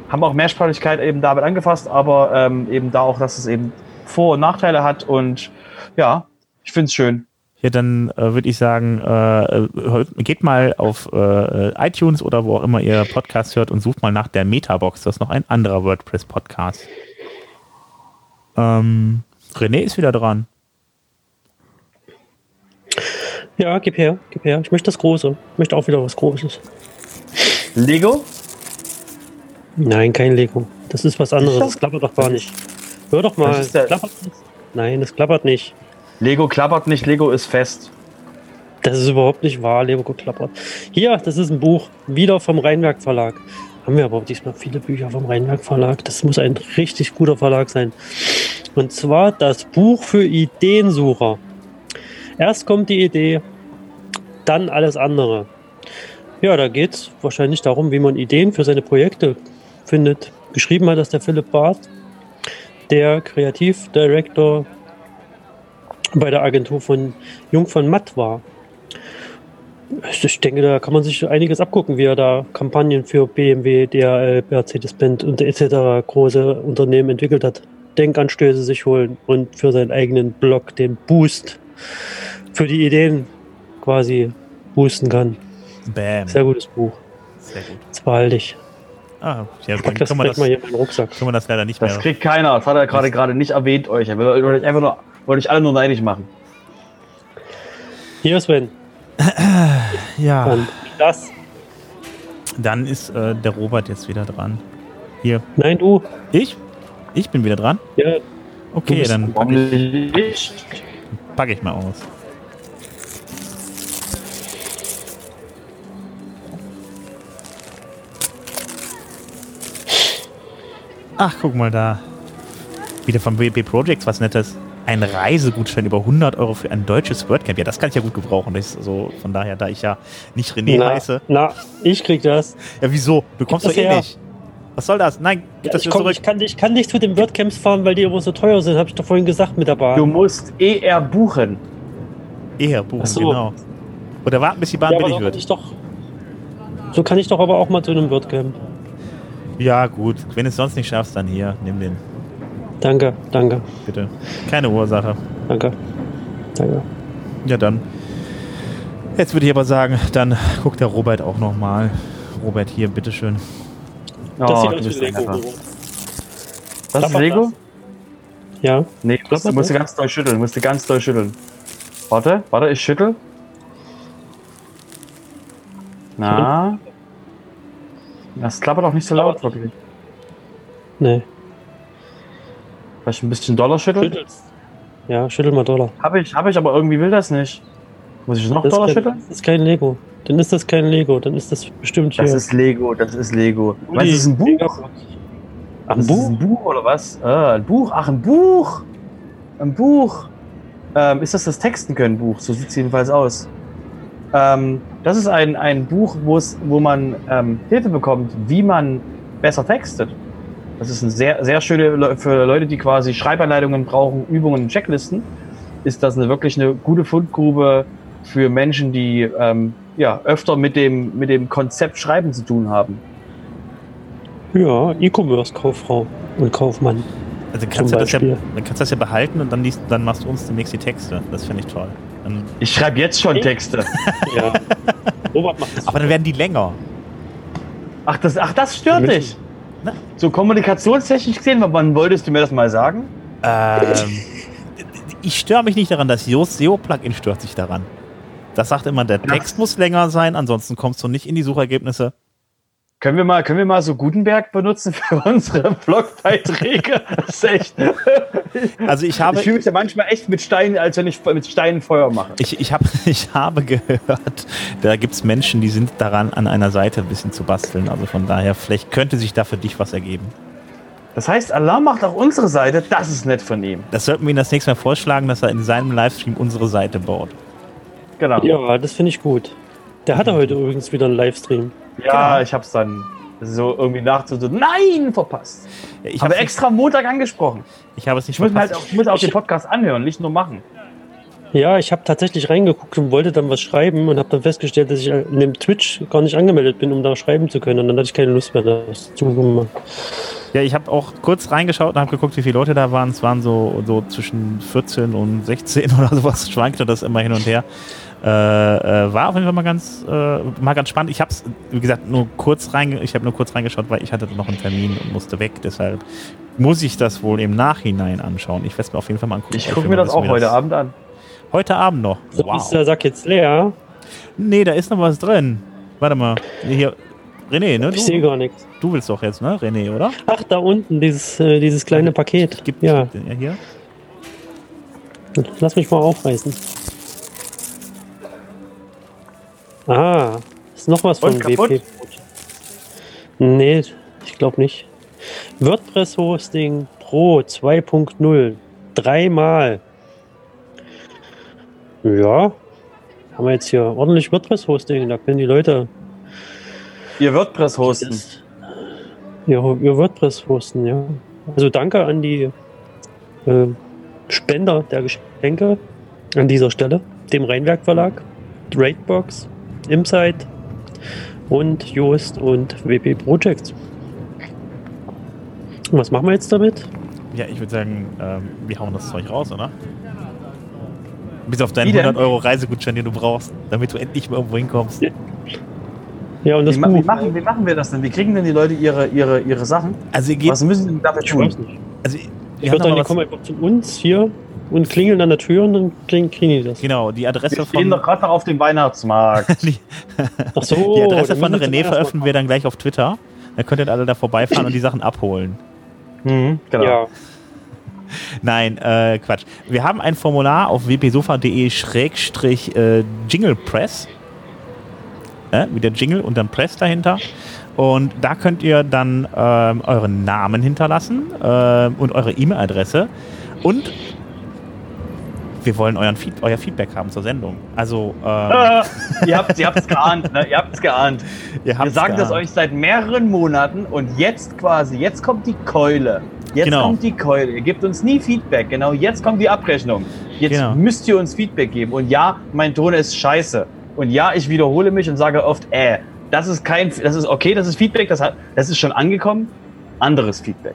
haben auch Mehrsprachigkeit eben damit angefasst, aber ähm, eben da auch, dass es eben Vor- und Nachteile hat. Und ja, ich finde es schön. Ja, dann äh, würde ich sagen, äh, äh, geht mal auf äh, iTunes oder wo auch immer ihr Podcast hört und sucht mal nach der Metabox. Das ist noch ein anderer WordPress-Podcast. Ähm, René ist wieder dran. Ja, gib her, gib her. Ich möchte das Große. Ich möchte auch wieder was Großes. Lego? Nein, kein Lego. Das ist was anderes. Das klappert doch gar nicht. Hör doch mal. Das ist der- klappert nicht. Nein, das klappert nicht. Lego klappert nicht, Lego ist fest. Das ist überhaupt nicht wahr, Lego klappert. Hier, das ist ein Buch, wieder vom Rheinwerk Verlag. Haben wir aber diesmal viele Bücher vom Rheinwerk Verlag. Das muss ein richtig guter Verlag sein. Und zwar das Buch für Ideensucher. Erst kommt die Idee, dann alles andere. Ja, da geht es wahrscheinlich darum, wie man Ideen für seine Projekte findet. Geschrieben hat das der Philipp Barth, der Kreativdirektor bei der Agentur von Jung von Matt war. Ich denke, da kann man sich einiges abgucken, wie er da Kampagnen für BMW, DHL, Mercedes-Benz und etc. große Unternehmen entwickelt hat. Denkanstöße sich holen und für seinen eigenen Blog den Boost für die Ideen quasi boosten kann. Bam. Sehr gutes Buch. Sehr gut. Das behalte ich. Ah, ja, Ich dann pack das wir gleich das, mal hier in meinen Rucksack. können wir das leider nicht Das mehr. kriegt keiner. Das hat er gerade gerade nicht erwähnt euch. Er will euch einfach nur, wollte euch alle nur neidisch machen. Hier, Sven. Ja, Und das. dann ist äh, der Robert jetzt wieder dran. Hier. Nein, du. Ich? Ich bin wieder dran? Ja, Okay, dann Warum nicht? packe ich mal aus. Ach, guck mal da. Wieder von WP Projects was Nettes. Ein Reisegutschein über 100 Euro für ein deutsches WordCamp. Ja, das kann ich ja gut gebrauchen. Das ist so, von daher, da ich ja nicht René na, heiße. na, ich krieg das. Ja, wieso? Du kommst doch das eh her. nicht. Was soll das? Nein, gib das ich, komm, zurück. ich, kann, ich kann nicht zu den WordCamps fahren, weil die immer so teuer sind, habe ich doch vorhin gesagt mit der Bahn. Du musst eher buchen. Eher buchen, so. genau. Oder warten, bis die Bahn ja, billig so kann wird. ich doch. So kann ich doch aber auch mal zu einem WordCamp. Ja, gut. Wenn du es sonst nicht schaffst, dann hier. Nimm den, Danke, danke, bitte. Keine Ursache. danke, danke. Ja, dann. Jetzt würde ich aber sagen, dann guckt der Robert auch nochmal. Robert, hier, bitteschön. Das Oh, sieht du aus bist wie ein Lego. Büro. Das ist Lego? das? Ja, Nee, du musst, du musst ganz doll schütteln. Du musst du ganz doll schütteln. Warte, warte, ich schüttel. Na? Das klappert auch nicht so laut, wirklich. nee. Vielleicht ein bisschen doller schütteln? Schüttelst. Ja, schüttel mal Dollar. Habe ich, habe ich, aber irgendwie will das nicht. Muss ich noch Das Dollar ist, kein, schütteln? das ist kein Lego. Dann ist das kein Lego. Dann ist das bestimmt hier. Das ist Lego, das ist Lego. Uli, Was ist ein Buch? Ach, ein ist das ein Buch? Buch oder was? Ah, ein Buch. Ach, ein Buch. Ein Buch. Ähm, ist das das Texten können Buch? So sieht es jedenfalls aus. Ähm, das ist ein, ein Buch, wo es, wo man ähm, Hilfe bekommt, wie man besser textet. Das ist ein sehr, sehr schöne für Leute, die quasi Schreibanleitungen brauchen, Übungen, Checklisten. Ist das eine wirklich eine gute Fundgrube für Menschen, die ähm, ja öfter mit dem mit dem Konzept Schreiben zu tun haben. Ja, E-Commerce-Kauffrau und Kaufmann. Also kannst du das ja, Beispiel. dann kannst du das ja behalten und dann, liest, dann machst du uns demnächst die Texte. Das finde ich toll. Dann, Ich schreibe jetzt schon Texte. Ja. Robert macht das. aber dann werden die länger. Ach, das, ach, das stört Müssen- dich. Na? So kommunikationstechnisch gesehen, wann wolltest du mir das mal sagen? Ähm, ich störe mich nicht daran, das SEO-Plugin stört sich daran. Das sagt immer, der Text muss länger sein, ansonsten kommst du nicht in die Suchergebnisse. Können wir mal, können wir mal so Gutenberg benutzen für unsere Blogbeiträge? Das ist echt. Also ich habe, Ich fühle mich ja manchmal echt mit Steinen, als wenn ich mit Steinen Feuer mache. ich, ich, hab, ich habe gehört, da gibt es Menschen, die sind daran, an einer Seite ein bisschen zu basteln. Also von daher, vielleicht könnte sich da für dich was ergeben. Das heißt, Alarm macht auch unsere Seite. Das ist nett von ihm. Das sollten wir ihm das nächste Mal vorschlagen, dass er in seinem Livestream unsere Seite baut. Genau. Ja, das finde ich gut. Der hatte heute übrigens wieder einen Livestream. Ja, Genau. ich hab's dann so irgendwie nachts so, nein, verpasst. Ich habe extra am Montag angesprochen. ich habe es nicht Ich muss, halt auch, ich muss auch den Podcast anhören, nicht nur machen. Ja, ich habe tatsächlich reingeguckt und wollte dann was schreiben und habe dann festgestellt, dass ich in dem Twitch gar nicht angemeldet bin, um da schreiben zu können. Und dann hatte ich keine Lust mehr, das zu machen. Ja, ich habe auch kurz reingeschaut und habe geguckt, wie viele Leute da waren. Es waren so, so zwischen 14 und 16 oder sowas, schwankte das immer hin und her. Äh, äh, war auf jeden Fall mal ganz, äh, mal ganz spannend. Ich habe es, wie gesagt, nur kurz reinge ich habe nur kurz reingeschaut, weil ich hatte noch einen Termin und musste weg. Deshalb muss ich das wohl im Nachhinein anschauen. Ich werde es mir auf jeden Fall mal angucken. Ich will gucke mir das auch heute Abend an. Heute Abend noch. So Wow. ist der Sack jetzt leer. Nee, da ist noch was drin. Warte mal. Hier. René, ne? Ich sehe Du, gar nichts. du willst doch jetzt, ne? René, oder? Ach, da unten, dieses, äh, dieses kleine Paket. Gibt Ja, ja hier. lass mich mal aufreißen. Ah, ist noch was von? WP. Nee, ich glaube nicht. WordPress Hosting Pro 2.0. Dreimal. Ja, haben wir jetzt hier ordentlich WordPress Hosting. Da können die Leute Ihr WordPress hosten. ihr, ihr WordPress hosten, ja. Also danke an die äh, Spender der Geschenke an dieser Stelle, dem Rheinwerk Verlag, Raidbox, Imsite und Joost und WP Projects. Und was machen wir jetzt damit? Ja, ich würde sagen, ähm, wir hauen das Zeug raus, oder? Bis auf deinen Wie denn? 100 Euro Reisegutschein, den du brauchst, damit du endlich mal irgendwo hinkommst. Ja, und das Wie, wie, machen, wie machen wir das denn? Wie kriegen denn die Leute ihre, ihre, ihre Sachen? Also, ihr geht, Was müssen sie dafür Ich weiß tun? nicht. also Ich wir würde sagen, die kommen einfach zu uns hier und klingeln an der Tür und dann kriegen, kriegen die das. genau, die Adresse Wir von, stehen doch gerade noch auf dem Weihnachtsmarkt. die, Ach so, die Adresse von wir René veröffentlichen wir dann gleich auf Twitter. Dann könnt ihr alle da vorbeifahren und die Sachen abholen. mhm, genau. Ja, Nein, äh, Quatsch. Wir haben ein Formular auf wpsofa.de schrägstrich äh, Jinglepress. Äh, wie der Jingle und dann Press dahinter. Und da könnt ihr dann ähm, euren Namen hinterlassen ähm, und eure E-Mail-Adresse. Und wir wollen euren Feed euer Feedback haben zur Sendung. Also, ähm, Äh, ihr habt habt's geahnt, ne? Ihr habt's geahnt. ihr habt Wir sagen das euch seit mehreren Monaten und jetzt quasi, jetzt kommt die Keule. Jetzt Genau. kommt die Keule. Ihr gebt uns nie Feedback. Genau, jetzt kommt die Abrechnung. Jetzt Genau. müsst ihr uns Feedback geben. Und ja, mein Ton ist scheiße. Und ja, ich wiederhole mich und sage oft, äh, das ist kein, das ist okay, das ist Feedback, das, hat, das ist schon angekommen. Anderes Feedback.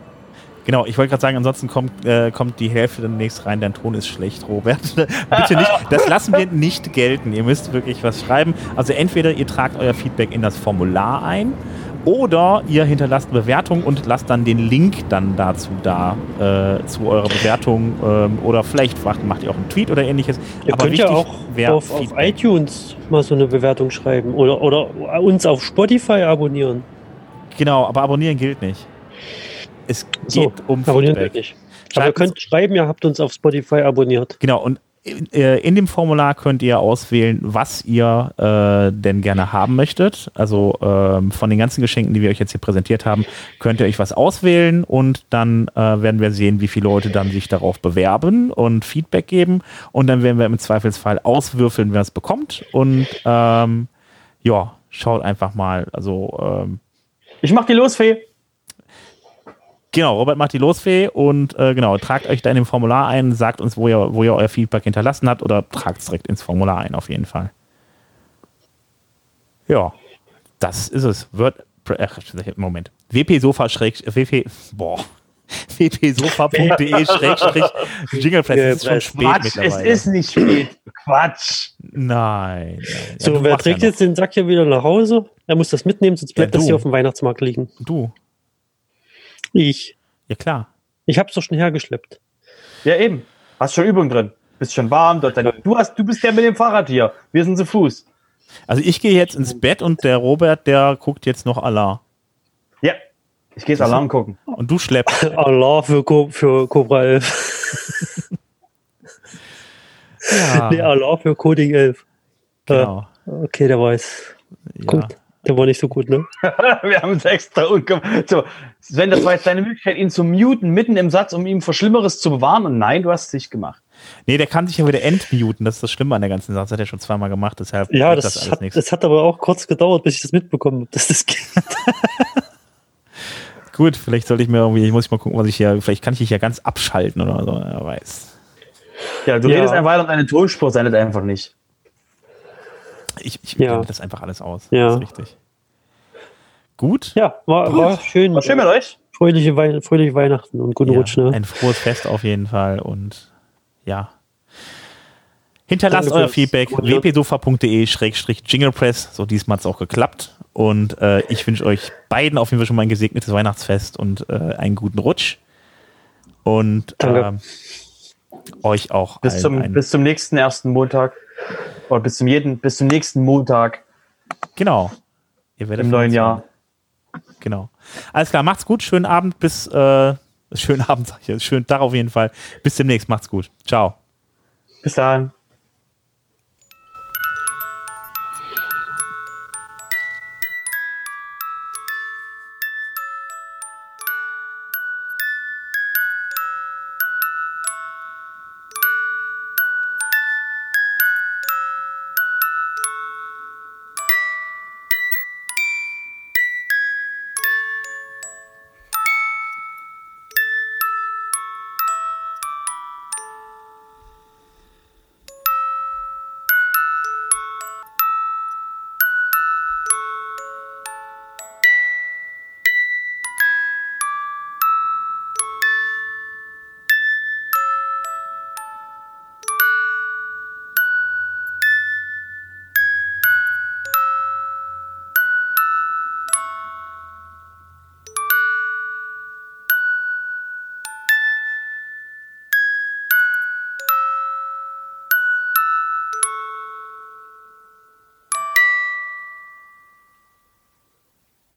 Genau, ich wollte gerade sagen, ansonsten kommt, äh, kommt die Hälfte demnächst rein. Dein Ton ist schlecht, Robert. Bitte nicht, das lassen wir nicht gelten. Ihr müsst wirklich was schreiben. Also entweder ihr tragt euer Feedback in das Formular ein oder ihr hinterlasst Bewertung und lasst dann den Link dann dazu da, äh, zu eurer Bewertung. Ähm, oder vielleicht macht, macht ihr auch einen Tweet oder ähnliches. Ihr Aber könnt ja auch auf, auf iTunes mal so eine Bewertung schreiben oder, oder uns auf Spotify abonnieren. Genau, aber abonnieren gilt nicht. Es So, geht um Abonnieren Feedback. geht nicht. Aber ihr könnt schreiben, ihr habt uns auf Spotify abonniert. Genau, und äh, in dem Formular könnt ihr auswählen, was ihr äh, denn gerne haben möchtet. Also ähm, von den ganzen Geschenken, die wir euch jetzt hier präsentiert haben, könnt ihr euch was auswählen und dann äh, werden wir sehen, wie viele Leute dann sich darauf bewerben und Feedback geben. Und dann werden wir im Zweifelsfall auswürfeln, wer es bekommt. Und ähm, ja, schaut einfach mal. Also ähm, Ich mach die Losfee. Genau, Robert macht die Losfee und äh, genau, tragt euch da in dem Formular ein, sagt uns, wo ihr, wo ihr euer Feedback hinterlassen habt oder tragt es direkt ins Formular ein, auf jeden Fall. Ja, das ist es. Word, ach, Moment. wpsofa schräg, wp, boah. wpsofa.de schrägstrich Jinglepress. Das ist schon spät Quatsch, es mittlerweile. ist nicht spät. Quatsch. Nein. nein. Ja, So, du wer trägt ja jetzt den Sack hier wieder nach Hause? Er muss das mitnehmen, sonst bleibt Ja, das hier auf dem Weihnachtsmarkt liegen. Du. Ich. Ja, klar. Ich hab's doch schon hergeschleppt. Ja, eben. Hast schon Übung drin. Bist schon warm. Dort du, hast, du bist der mit dem Fahrrad hier. Wir sind zu Fuß. Also ich gehe jetzt ins Bett und der Robert, der guckt jetzt noch Allah. Ja. Ich gehe jetzt Alarm gucken. Und du schleppst. Allah für, Co für Cobra 11. Ja, Nee, Allah für Coding 11. genau. Äh, okay, der weiß. Ja. Gut. Der war nicht so gut, ne? Wir haben es extra ungemacht. So, Sven, das war jetzt deine Möglichkeit, ihn zu muten, mitten im Satz, um ihn vor Schlimmeres zu bewahren. Und nein, du hast es nicht gemacht. Nee, der kann sich ja wieder entmuten. Das ist das Schlimme an der ganzen Sache. Das hat er schon zweimal gemacht, deshalb Ja, das, alles hat, nichts. das hat aber auch kurz gedauert, bis ich das mitbekommen habe, dass das geht. Gut, vielleicht sollte ich mir irgendwie, ich muss mal gucken, was ich hier, vielleicht kann ich dich ja ganz abschalten oder so, wer weiß. Ja, du Ja. redest einfach weiter und deine Tonspur sendet einfach nicht. Ich, ich Ja. blende das einfach alles aus. Ja. Das ist richtig. Gut. Ja, war, war schön. War schön mit euch. Fröhliche, Wei fröhliche Weihnachten und guten Ja, Rutsch, ne? Ein frohes Fest auf jeden Fall und ja. Hinterlasst Danke euer Feedback wpsofa.de-jinglepress. So diesmal hat es auch geklappt. Und äh, ich wünsche euch beiden auf jeden Fall schon mal ein gesegnetes Weihnachtsfest und äh, einen guten Rutsch. Und ähm, euch auch Bis allen zum, einen, bis zum nächsten ersten Montag. Oder bis zum jeden, bis zum nächsten Montag genau. Ihr werdet im neuen Jahr. Genau. Alles klar, macht's gut. Schönen Abend bis äh, schönen Abend, sag ich jetzt. Schönen Tag auf jeden Fall. Bis demnächst. Macht's gut. Ciao. Bis dahin.